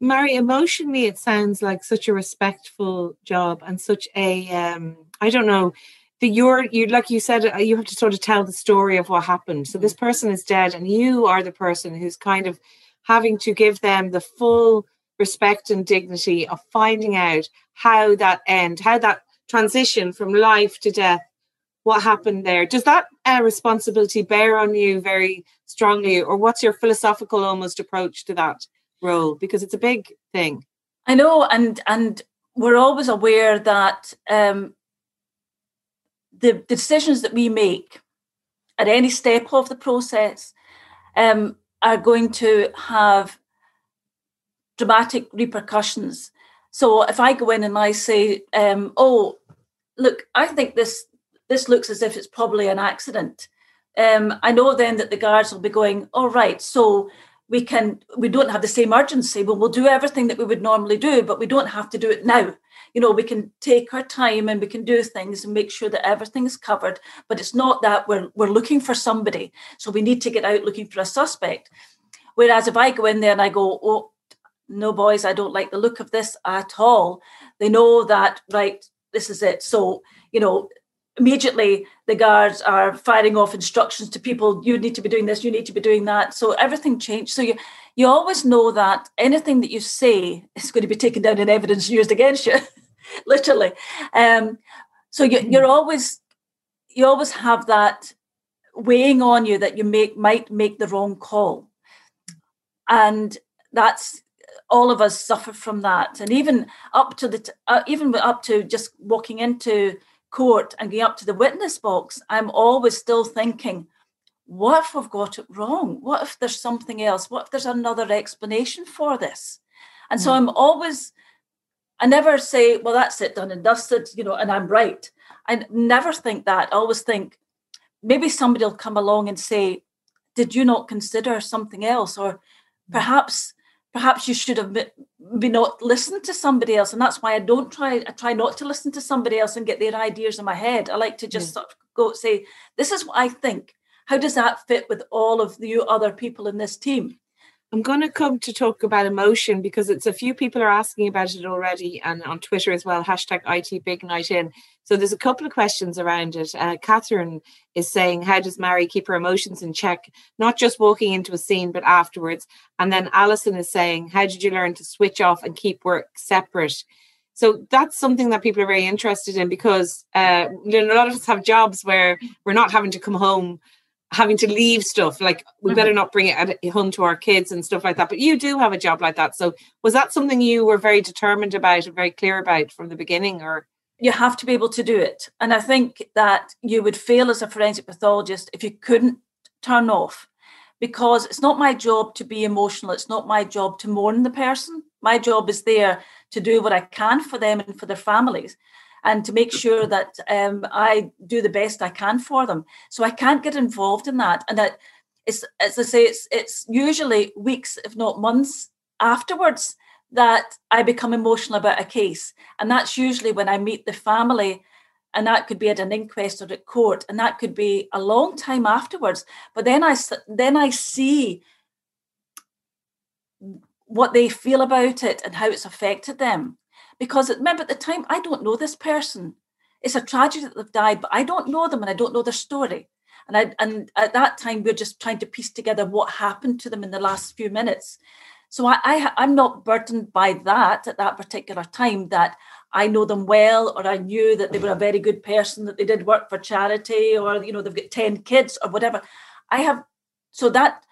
Mary, emotionally, it sounds like such a respectful job and such a, um, I don't know, that you're, you like you said, uh, you have to sort of tell the story of what happened. So this person is dead, and you are the person who's kind of having to give them the full respect and dignity of finding out how that end, how that transition from life to death what happened there. Does that uh, responsibility bear on you very strongly, or what's your philosophical almost approach to that role? Because it's a big thing. I know, and and we're always aware that um, the, the decisions that we make at any step of the process um, are going to have dramatic repercussions. So if I go in and I say, um, "Oh, look, I think this this looks as if it's probably an accident," um, I know then that the guards will be going, "All right, so we can we don't have the same urgency. Well we'll do everything that we would normally do but we don't have to do it now. You know we can take our time and we can do things and make sure that everything is covered but it's not that we're we're looking for somebody. So we need to get out looking for a suspect. Whereas if i go in there and i go oh no boys i don't like the look of this at all they know that right this is it. So you know immediately the guards are firing off instructions to people you need to be doing this you need to be doing that. So everything changed. So you you always know that anything that you say is going to be taken down in evidence used against you literally. Um, so you, you're mm-hmm. always you always have that weighing on you that you make might make the wrong call. And that's all of us suffer from that. And even up to the uh, even up to just walking into court and going up to the witness box, I'm always still thinking, what if we've got it wrong? What if there's something else? What if there's another explanation for this? And mm. so I'm always, I never say, well, that's it, done and dusted, you know, and I'm right. I never think that. I always think maybe somebody will come along and say, did you not consider something else? Or mm. perhaps perhaps you should have been not listened to somebody else and that's why i don't try i try not to listen to somebody else and get their ideas in my head. I like to just yeah. sort of go say this is what i think. How does that fit with all of the other people in this team I'm going to come to talk about emotion because it's a few people are asking about it already and on Twitter as well. Hashtag IT Big Night In. So there's a couple of questions around it. Uh, Catherine is saying, How does Mary keep her emotions in check, not just walking into a scene, but afterwards? And then Alison is saying, How did you learn to switch off and keep work separate? So that's something that people are very interested in because uh, a lot of us have jobs where we're not having to come home having to leave stuff like we better mm-hmm. not bring it home to our kids and stuff like that. But you do have a job like that. So was that something you were very determined about and very clear about from the beginning or? You have to be able to do it. And i think that you would fail as a forensic pathologist if you couldn't turn off because it's not my job to be emotional. It's not my job to mourn the person. My job is there to do what i can for them and for their families and to make sure that um, I do the best I can for them. So I can't get involved in that. And that it's, as I say, it's it's usually weeks, if not months afterwards that I become emotional about a case. And that's usually when I meet the family and that could be at an inquest or at court and that could be a long time afterwards but then i then i see what they feel about it and how it's affected them because remember at the time I don't know this person. It's a tragedy that they've died, but I don't know them and I don't know their story. And I and at that time we're just trying to piece together what happened to them in the last few minutes. So I, I I'm not burdened by that at that particular time that I know them well or I knew that they were a very good person, that they did work for charity or you know they've got 10 kids or whatever. I have so that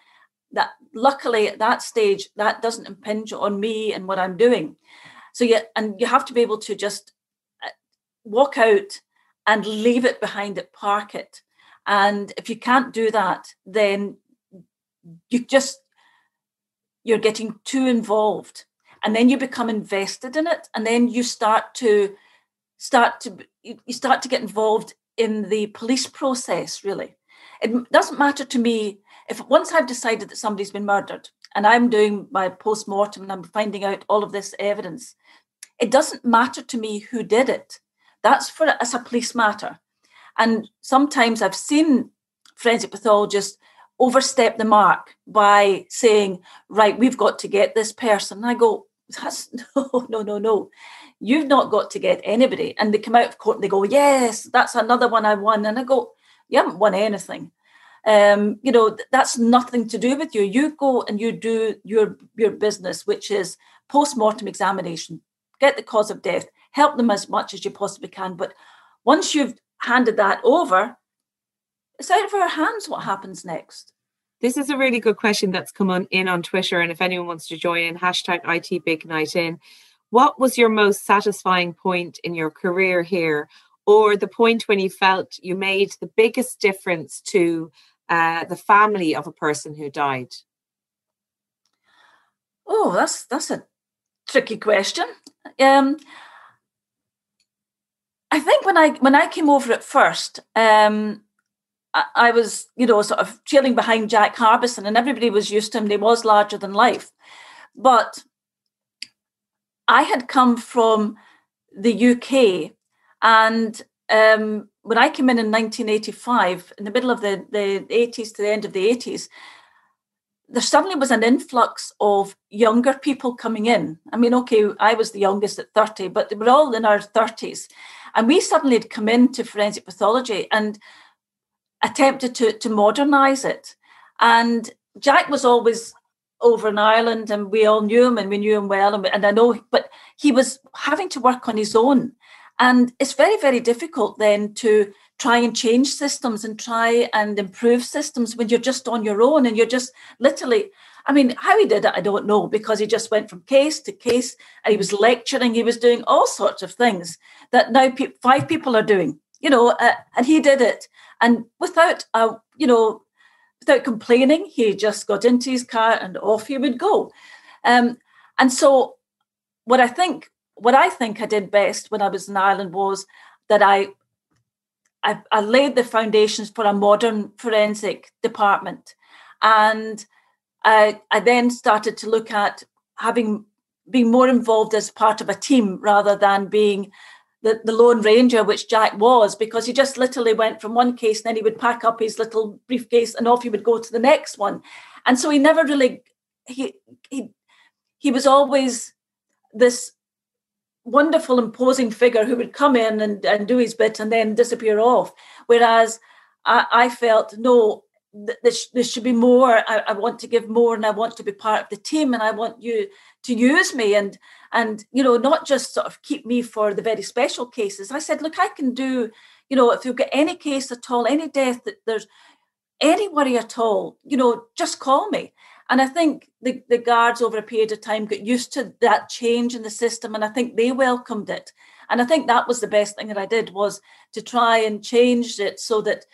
that luckily at that stage that doesn't impinge on me and what I'm doing. So yeah, and you have to be able to just uh, walk out and leave it behind it, park it. And if you can't do that, then you just you're getting too involved and then you become invested in it and then you start to start to you start to get involved in the police process really it doesn't matter to me if once i've decided that somebody's been murdered and i'm doing my post-mortem and i'm finding out all of this evidence it doesn't matter to me who did it. That's for as a police matter. And sometimes I've seen forensic pathologists overstep the mark by saying, right, we've got to get this person. And I go, that's no, no, no, no. You've not got to get anybody. And they come out of court and they go, yes, that's another one I won. And I go, you haven't won anything. Um, you know, that's nothing to do with you. You go and you do your your business, which is post-mortem examination, get the cause of death, help them as much as you possibly can. But once you've handed that over, it's out of our hands what happens next. This is a really good question that's come on in on Twitter. And if anyone wants to join in, hashtag IT Big Night In. What was your most satisfying point in your career here, or the point when you felt you made the biggest difference to uh, the family of a person who died? Oh, that's that's a tricky question. Um, I think when I when I came over at first, um, I, I, was you know sort of trailing behind Jack Harbison, and everybody was used to him. He was larger than life, but I had come from the UK, and um, when I came in in 1985, in the middle of the, the 80s to the end of the 80s, there suddenly was an influx of younger people coming in. I mean, okay, I was the youngest at 30, but they were all in our 30s. And we suddenly had come into forensic pathology and attempted to, to modernize it. And Jack was always over in Ireland and we all knew him and we knew him well. And, and I know, but he was having to work on his own. And it's very, very difficult then to try and change systems and try and improve systems when you're just on your own and you're just literally I mean, how he did it, I don't know, because he just went from case to case and he was lecturing, he was doing all sorts of things that now pe- five people are doing, you know, uh, and he did it. And without, uh, you know, without complaining, he just got into his car and off he would go. Um, and so, what I think, what I think I did best when I was in Ireland was that I I, I laid the foundations for a modern forensic department. And I, I then started to look at having being more involved as part of a team rather than being the, the lone ranger, which Jack was, because he just literally went from one case, and then he would pack up his little briefcase and off he would go to the next one. And so he never really he he he was always this wonderful, imposing figure who would come in and, and do his bit and then disappear off. Whereas I, I felt, no, this, this should be more. I, I, want to give more and I want to be part of the team and I want you to use me and, and, you know, not just sort of keep me for the very special cases. I said, look, I can do, you know, if you get any case at all, any death that there's any worry at all, you know, just call me. And I think the, the guards over a period of time got used to that change in the system and I think they welcomed it. And I think that was the best thing that I did was to try and change it so that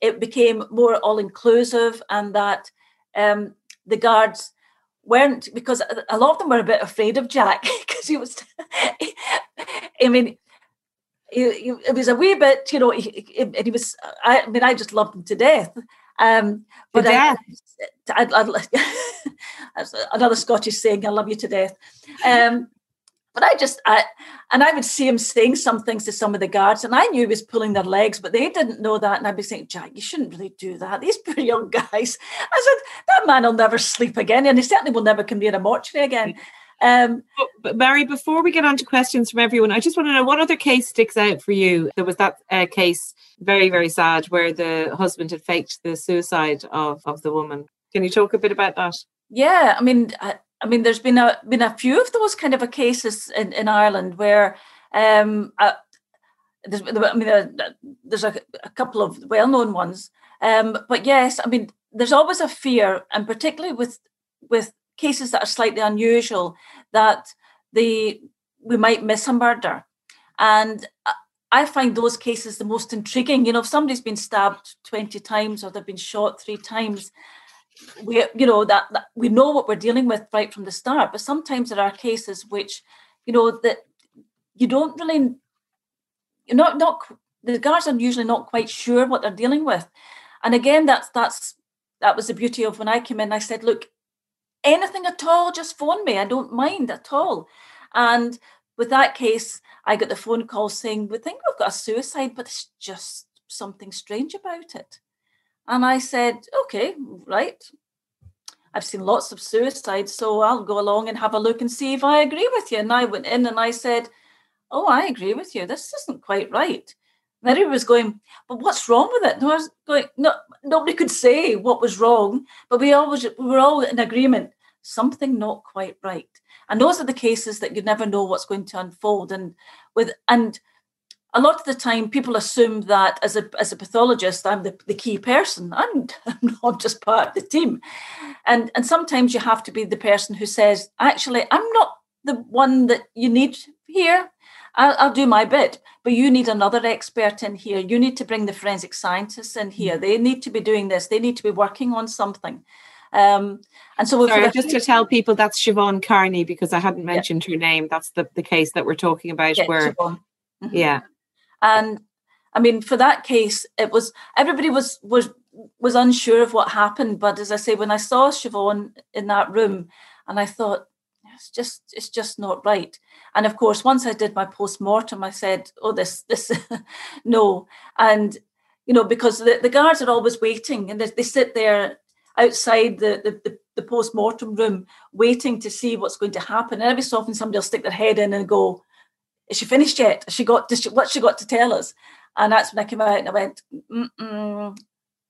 it became more all inclusive and that um, the guards weren't because a lot of them were a bit afraid of Jack because he was I mean it was a wee bit you know he, he, he was I mean I just loved him to death um, but I, I, I, another Scottish saying, "I love you to death." Um, but I just, I, and I would see him saying some things to some of the guards, and I knew he was pulling their legs, but they didn't know that. And I'd be saying, Jack, you shouldn't really do that. These poor young guys. I said, that man will never sleep again, and he certainly will never come near a mortuary again. Um, but Mary, before we get on to questions from everyone, I just want to know what other case sticks out for you. There was that uh, case, very, very sad, where the husband had faked the suicide of, of the woman. Can you talk a bit about that? Yeah, I mean, I, I mean, there's been a been a few of those kind of a cases in, in Ireland where um, uh, there's, I mean, uh, there's a, a, couple of well-known ones, um, but yes, I mean, there's always a fear, and particularly with with cases that are slightly unusual that the we might miss a murder. And i find those cases the most intriguing. You know if somebody's been stabbed 20 times or they've been shot three times we you know that, that we know what we're dealing with right from the start. But sometimes there are cases which you know that you don't really you're not not the guards are usually not quite sure what they're dealing with. And again that's that's that was the beauty of when i came in. I said look anything at all, just phone me. I don't mind at all. And with that case, I got the phone call saying, We think we've got a suicide, but it's just something strange about it. And I said, Okay, right. I've seen lots of suicides, so I'll go along and have a look and see if I agree with you. And I went in and I said, Oh, I agree with you. This isn't quite right. And everybody was going, But what's wrong with it? And I was going, No, nobody could say what was wrong, but we always we were all in agreement something not quite right. And those are the cases that you never know what's going to unfold. And with and a lot of the time people assume that as a as a pathologist I'm the, the key person. I'm, I'm not just part of the team. And and sometimes you have to be the person who says, actually, I'm not the one that you need here. I'll, I'll do my bit, but you need another expert in here. You need to bring the forensic scientists in here. They need to be doing this. They need to be working on something. Um, and so, Sorry, just to tell people that's Siobhan Kearney because I hadn't mentioned yeah. her name. That's the, the case that we're talking about. Yeah, where, mm-hmm. yeah, and I mean, for that case, it was everybody was was was unsure of what happened. But as I say, when I saw Siobhan in that room, and I thought, it's just it's just not right. And of course, once I did my post mortem, I said, oh, this this no, and you know because the, the guards are always waiting and they, they sit there outside the, the, the, the post mortem room waiting to see what's going to happen. And every so often somebody will stick their head in and go, Is she finished yet? Has she got she, what she got to tell us? And that's when I came out and I went,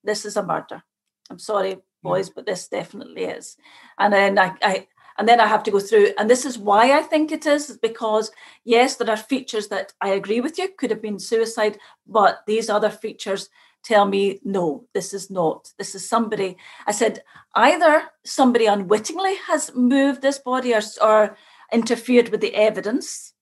This is a murder. I'm sorry, boys, but this definitely is. And then I, I and then I have to go through, and this is why I think it is because yes, there are features that I agree with you could have been suicide, but these other features tell me, no, this is not. This is somebody. I said, either somebody unwittingly has moved this body or, or interfered with the evidence.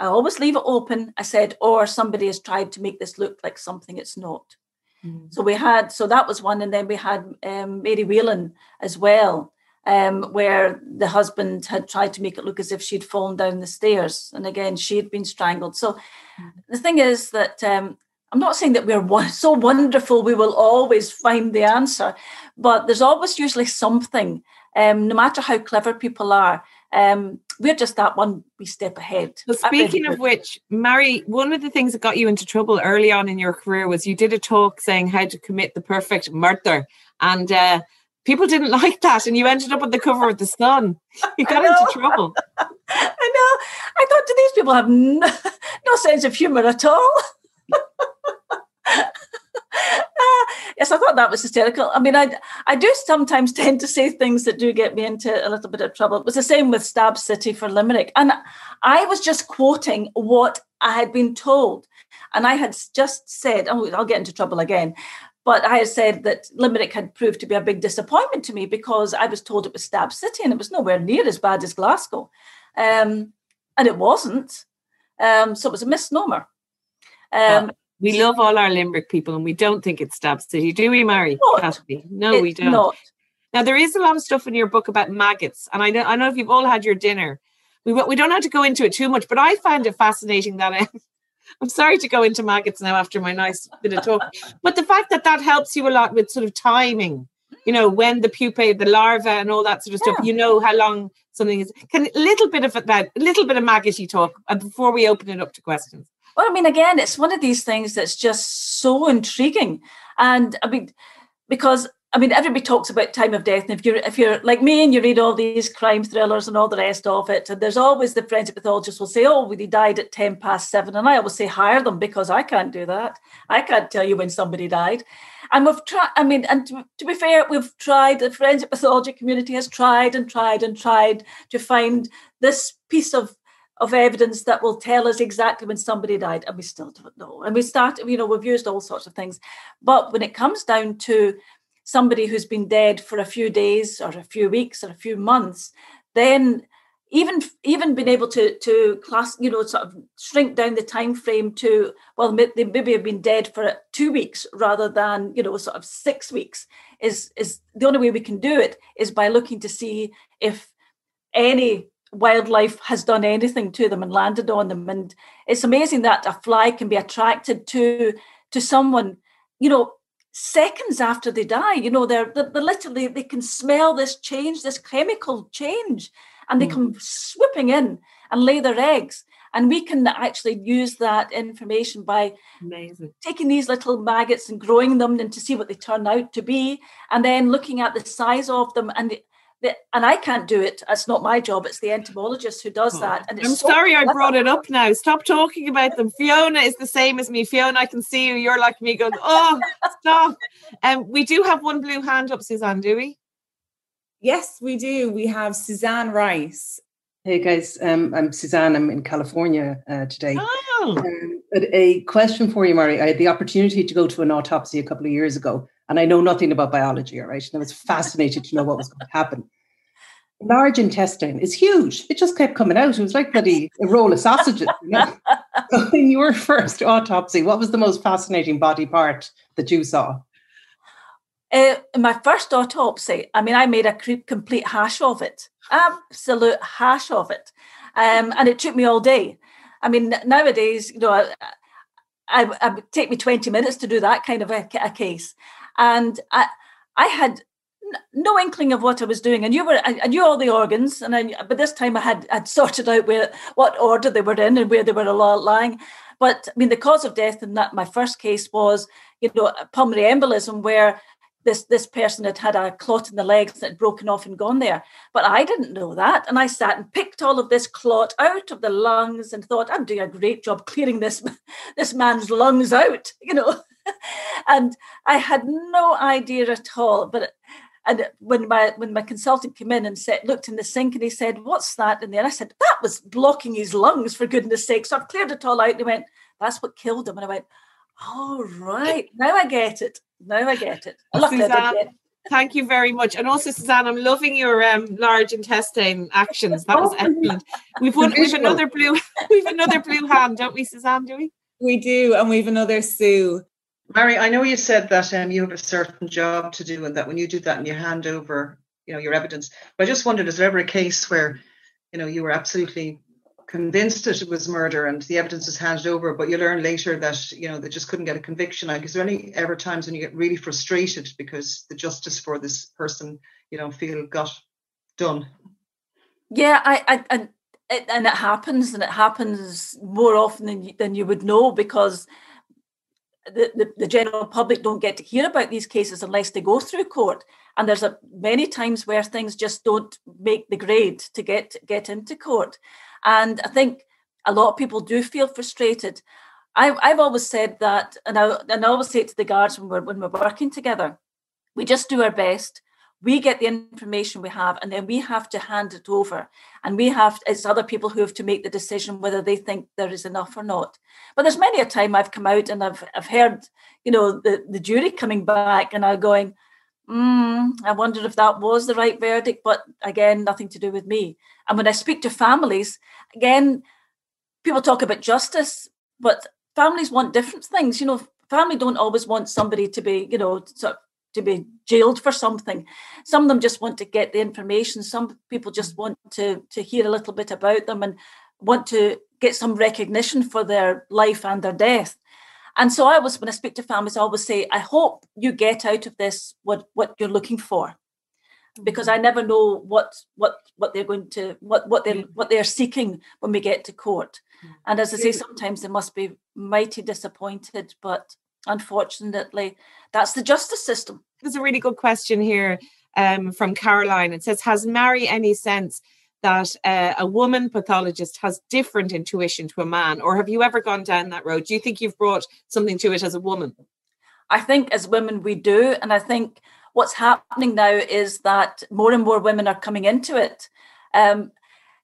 I always leave it open. I said, or somebody has tried to make this look like something it's not. Mm. So we had, so that was one. And then we had um, Mary Whelan as well. Um, where the husband had tried to make it look as if she'd fallen down the stairs. And again, she had been strangled. So mm. the thing is that um, I'm not saying that we're so wonderful we will always find the answer, but there's always usually something, um, no matter how clever people are. Um, we're just that one we step ahead. Well, speaking of which, Mary, one of the things that got you into trouble early on in your career was you did a talk saying how to commit the perfect murder, and uh, people didn't like that, and you ended up on the cover of the Sun. You got into trouble. I know. I thought, do these people have no, no sense of humour at all? Uh, yes, I thought that was hysterical. I mean, I I do sometimes tend to say things that do get me into a little bit of trouble. It was the same with Stab City for Limerick, and I was just quoting what I had been told, and I had just said, "Oh, I'll get into trouble again." But I had said that Limerick had proved to be a big disappointment to me because I was told it was Stab City and it was nowhere near as bad as Glasgow. Um, and it wasn't. Um, so it was a misnomer. Um, we love all our Limerick people and we don't think it's Stab City, do we, Mary? Not, no, we don't. Not. Now, there is a lot of stuff in your book about maggots, and I know, I know if you've all had your dinner, we, we don't have to go into it too much, but I find it fascinating that I, I'm sorry to go into maggots now after my nice bit of talk, but the fact that that helps you a lot with sort of timing, you know, when the pupae, the larva, and all that sort of yeah. stuff, you know how long something is. Can a little bit of that, a little bit of maggoty talk uh, before we open it up to questions? Well, I mean, again, it's one of these things that's just so intriguing. And I mean, because I mean, everybody talks about time of death, and if you're if you're like me and you read all these crime thrillers and all the rest of it, and there's always the forensic pathologist will say, "Oh, he died at ten past seven. and I always say, "Hire them," because I can't do that. I can't tell you when somebody died. And we've tried. I mean, and to, to be fair, we've tried. The forensic pathology community has tried and tried and tried to find this piece of of evidence that will tell us exactly when somebody died, and we still don't know. And we start, you know, we've used all sorts of things. But when it comes down to somebody who's been dead for a few days or a few weeks or a few months, then even even being able to to class you know sort of shrink down the time frame to well they maybe have been dead for two weeks rather than you know sort of six weeks is is the only way we can do it is by looking to see if any wildlife has done anything to them and landed on them. And it's amazing that a fly can be attracted to to someone you know seconds after they die you know they're, they're, they're literally they can smell this change this chemical change and they mm. come swooping in and lay their eggs and we can actually use that information by Amazing. taking these little maggots and growing them and to see what they turn out to be and then looking at the size of them and the, and I can't do it. It's not my job. It's the entomologist who does oh, that. And I'm so sorry clever. I brought it up now. Stop talking about them. Fiona is the same as me. Fiona, I can see you. You're like me going, oh, stop. And um, we do have one blue hand up, Suzanne, do we? Yes, we do. We have Suzanne Rice. Hey guys, um, I'm Suzanne. I'm in California uh, today. Oh. Um, a question for you, Mari. I had the opportunity to go to an autopsy a couple of years ago, and I know nothing about biology, all right? And I was fascinated to know what was going to happen. Large intestine is huge. It just kept coming out. It was like bloody a roll of sausages. You know? so in your first autopsy, what was the most fascinating body part that you saw? Uh, my first autopsy, I mean, I made a complete hash of it, absolute hash of it, um, and it took me all day. I mean, nowadays, you know, I, I, I take me twenty minutes to do that kind of a, a case, and I, I had no inkling of what I was doing. I knew where I, I knew all the organs, and I, but this time I had had sorted out where what order they were in and where they were lying. But I mean, the cause of death in that my first case was, you know, pulmonary embolism, where this this person had had a clot in the legs that had broken off and gone there. But I didn't know that, and I sat and picked all of this clot out of the lungs and thought, I'm doing a great job clearing this this man's lungs out, you know. and I had no idea at all. But and when my when my consultant came in and said, looked in the sink and he said, "What's that in there?" I said, "That was blocking his lungs for goodness' sake." So I've cleared it all out. And he went, "That's what killed him." And I went, "Oh right, now I get it." Now I get it. I Suzanne, it. Thank you very much. And also, Suzanne, I'm loving your um, large intestine actions. That was oh, excellent. We've one, we've another blue, we've another blue hand, don't we, Suzanne? Do we? We do, and we've another Sue. Marie, I know you said that um, you have a certain job to do, and that when you do that and you hand over, you know, your evidence. But I just wondered, is there ever a case where, you know, you were absolutely convinced that it was murder and the evidence is handed over, but you learn later that you know they just couldn't get a conviction. Like, is there any ever times when you get really frustrated because the justice for this person, you know, feel got done? Yeah, I, I, and it, and it happens, and it happens more often than than you would know because. The, the, the general public don't get to hear about these cases unless they go through court and there's a many times where things just don't make the grade to get get into court and I think a lot of people do feel frustrated. I've, I've always said that, and I, and I always say it to the guards when we're, when we're working together, we just do our best. We get the information we have, and then we have to hand it over. And we have, it's other people who have to make the decision whether they think there is enough or not. But there's many a time I've come out and I've, I've heard, you know, the, the jury coming back and I'm going, mm, I wonder if that was the right verdict, but again, nothing to do with me. And when I speak to families, again, people talk about justice, but families want different things. You know, family don't always want somebody to be, you know, to, to be jailed for something. Some of them just want to get the information. Some people just want to to hear a little bit about them and want to get some recognition for their life and their death. And so I always, when I speak to families, I always say, I hope you get out of this what what you're looking for, because mm-hmm. I never know what what what they're going to what what they what they're seeking when we get to court. Mm-hmm. And as I say, sometimes they must be mighty disappointed, but unfortunately, that's the justice system. There's a really good question here um, from Caroline. It says, "Has Marie any sense?" that uh, a woman pathologist has different intuition to a man, or have you ever gone down that road? Do you think you've brought something to it as a woman? I think as women we do, and I think what's happening now is that more and more women are coming into it. Um,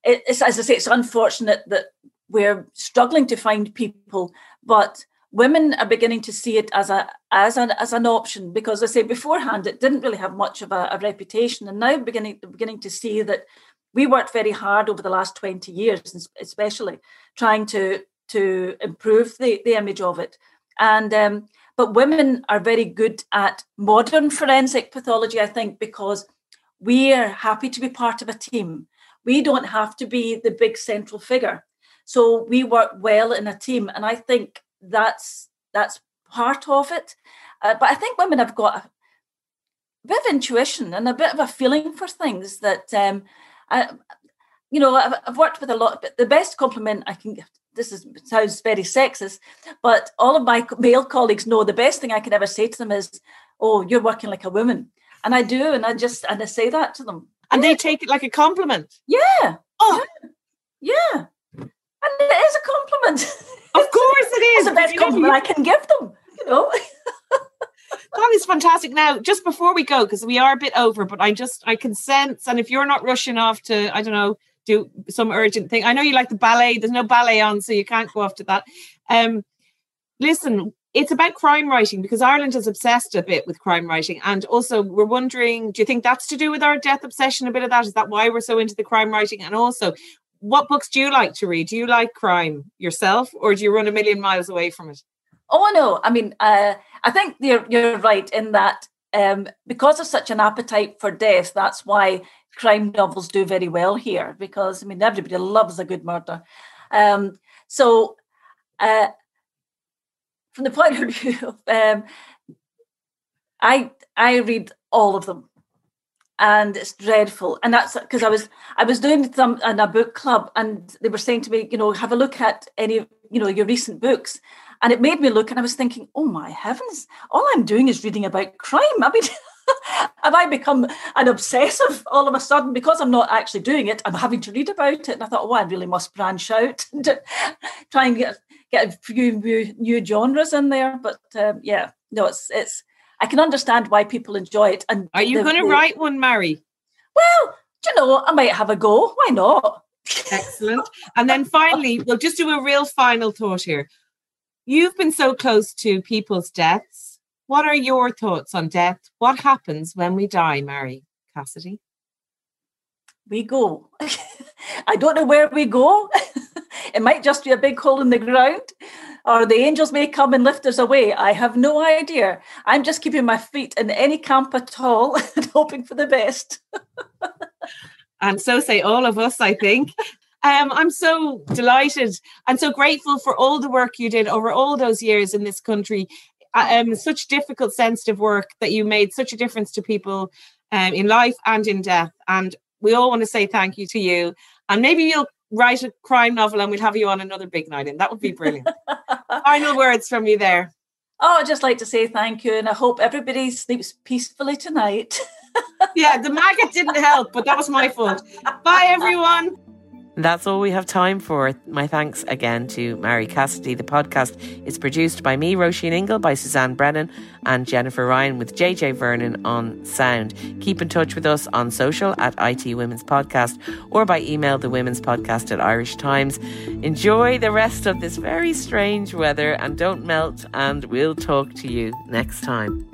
it's as I say, it's unfortunate that we're struggling to find people, but women are beginning to see it as a as an as an option because I say beforehand it didn't really have much of a, a reputation, and now beginning beginning to see that we worked very hard over the last 20 years, especially trying to to improve the, the image of it. And um, but women are very good at modern forensic pathology, I think, because we are happy to be part of a team. We don't have to be the big central figure. So we work well in a team. And I think that's that's part of it. Uh, but I think women have got a bit of intuition and a bit of a feeling for things that um, I, you know, I've, I've worked with a lot, but the best compliment I can give, this is sounds very sexist, but all of my male colleagues know the best thing I can ever say to them is, "Oh, you're working like a woman," and I do, and I just and I say that to them, and yeah. they take it like a compliment. Yeah. Oh, yeah. yeah. And it is a compliment. Of course, it is. it's the best compliment I can give them. You know. that is fantastic. Now, just before we go, because we are a bit over, but I just I can sense, and if you're not rushing off to, I don't know, do some urgent thing. I know you like the ballet. There's no ballet on, so you can't go off to that. Um, listen, it's about crime writing because Ireland is obsessed a bit with crime writing. And also, we're wondering do you think that's to do with our death obsession? A bit of that? Is that why we're so into the crime writing? And also, what books do you like to read? Do you like crime yourself or do you run a million miles away from it? Oh, no. I mean, uh, I think you're, you're right in that um, because of such an appetite for death, that's why crime novels do very well here because, I mean, everybody loves a good murder. Um, so, uh, from the point of view of, um, I I read all of them, and it's dreadful. And that's because I was I was doing some in a book club, and they were saying to me, you know, have a look at any you know your recent books, and it made me look, and I was thinking, oh my heavens, all I'm doing is reading about crime. I mean. have I become an obsessive all of a sudden because I'm not actually doing it? I'm having to read about it, and I thought, oh, I really must branch out and try and get get a few new, new genres in there. But um, yeah, no, it's it's. I can understand why people enjoy it. And are you going to write one, Marie? Well, you know, I might have a go. Why not? Excellent. And then finally, we'll just do a real final thought here. You've been so close to people's deaths. What are your thoughts on death? What happens when we die, Marie Cassidy? We go. I don't know where we go. it might just be a big hole in the ground, or the angels may come and lift us away. I have no idea. I'm just keeping my feet in any camp at all and hoping for the best. and so say all of us, I think. Um, I'm so delighted and so grateful for all the work you did over all those years in this country. Uh, um, such difficult, sensitive work that you made such a difference to people um, in life and in death. And we all want to say thank you to you. And maybe you'll write a crime novel and we'll have you on another big night and that would be brilliant. Final words from you there. Oh i'd just like to say thank you and i hope everybody sleeps peacefully tonight. Yeah the maggot didn't help but that was my fault. Bye everyone that's all we have time for. My thanks again to Marie Cassidy. The podcast is produced by me, Róisín Ingle, by Suzanne Brennan and Jennifer Ryan with JJ Vernon on sound. Keep in touch with us on social at IT Women's Podcast or by email the Women's Podcast at Irish Times. Enjoy the rest of this very strange weather and don't melt and we'll talk to you next time.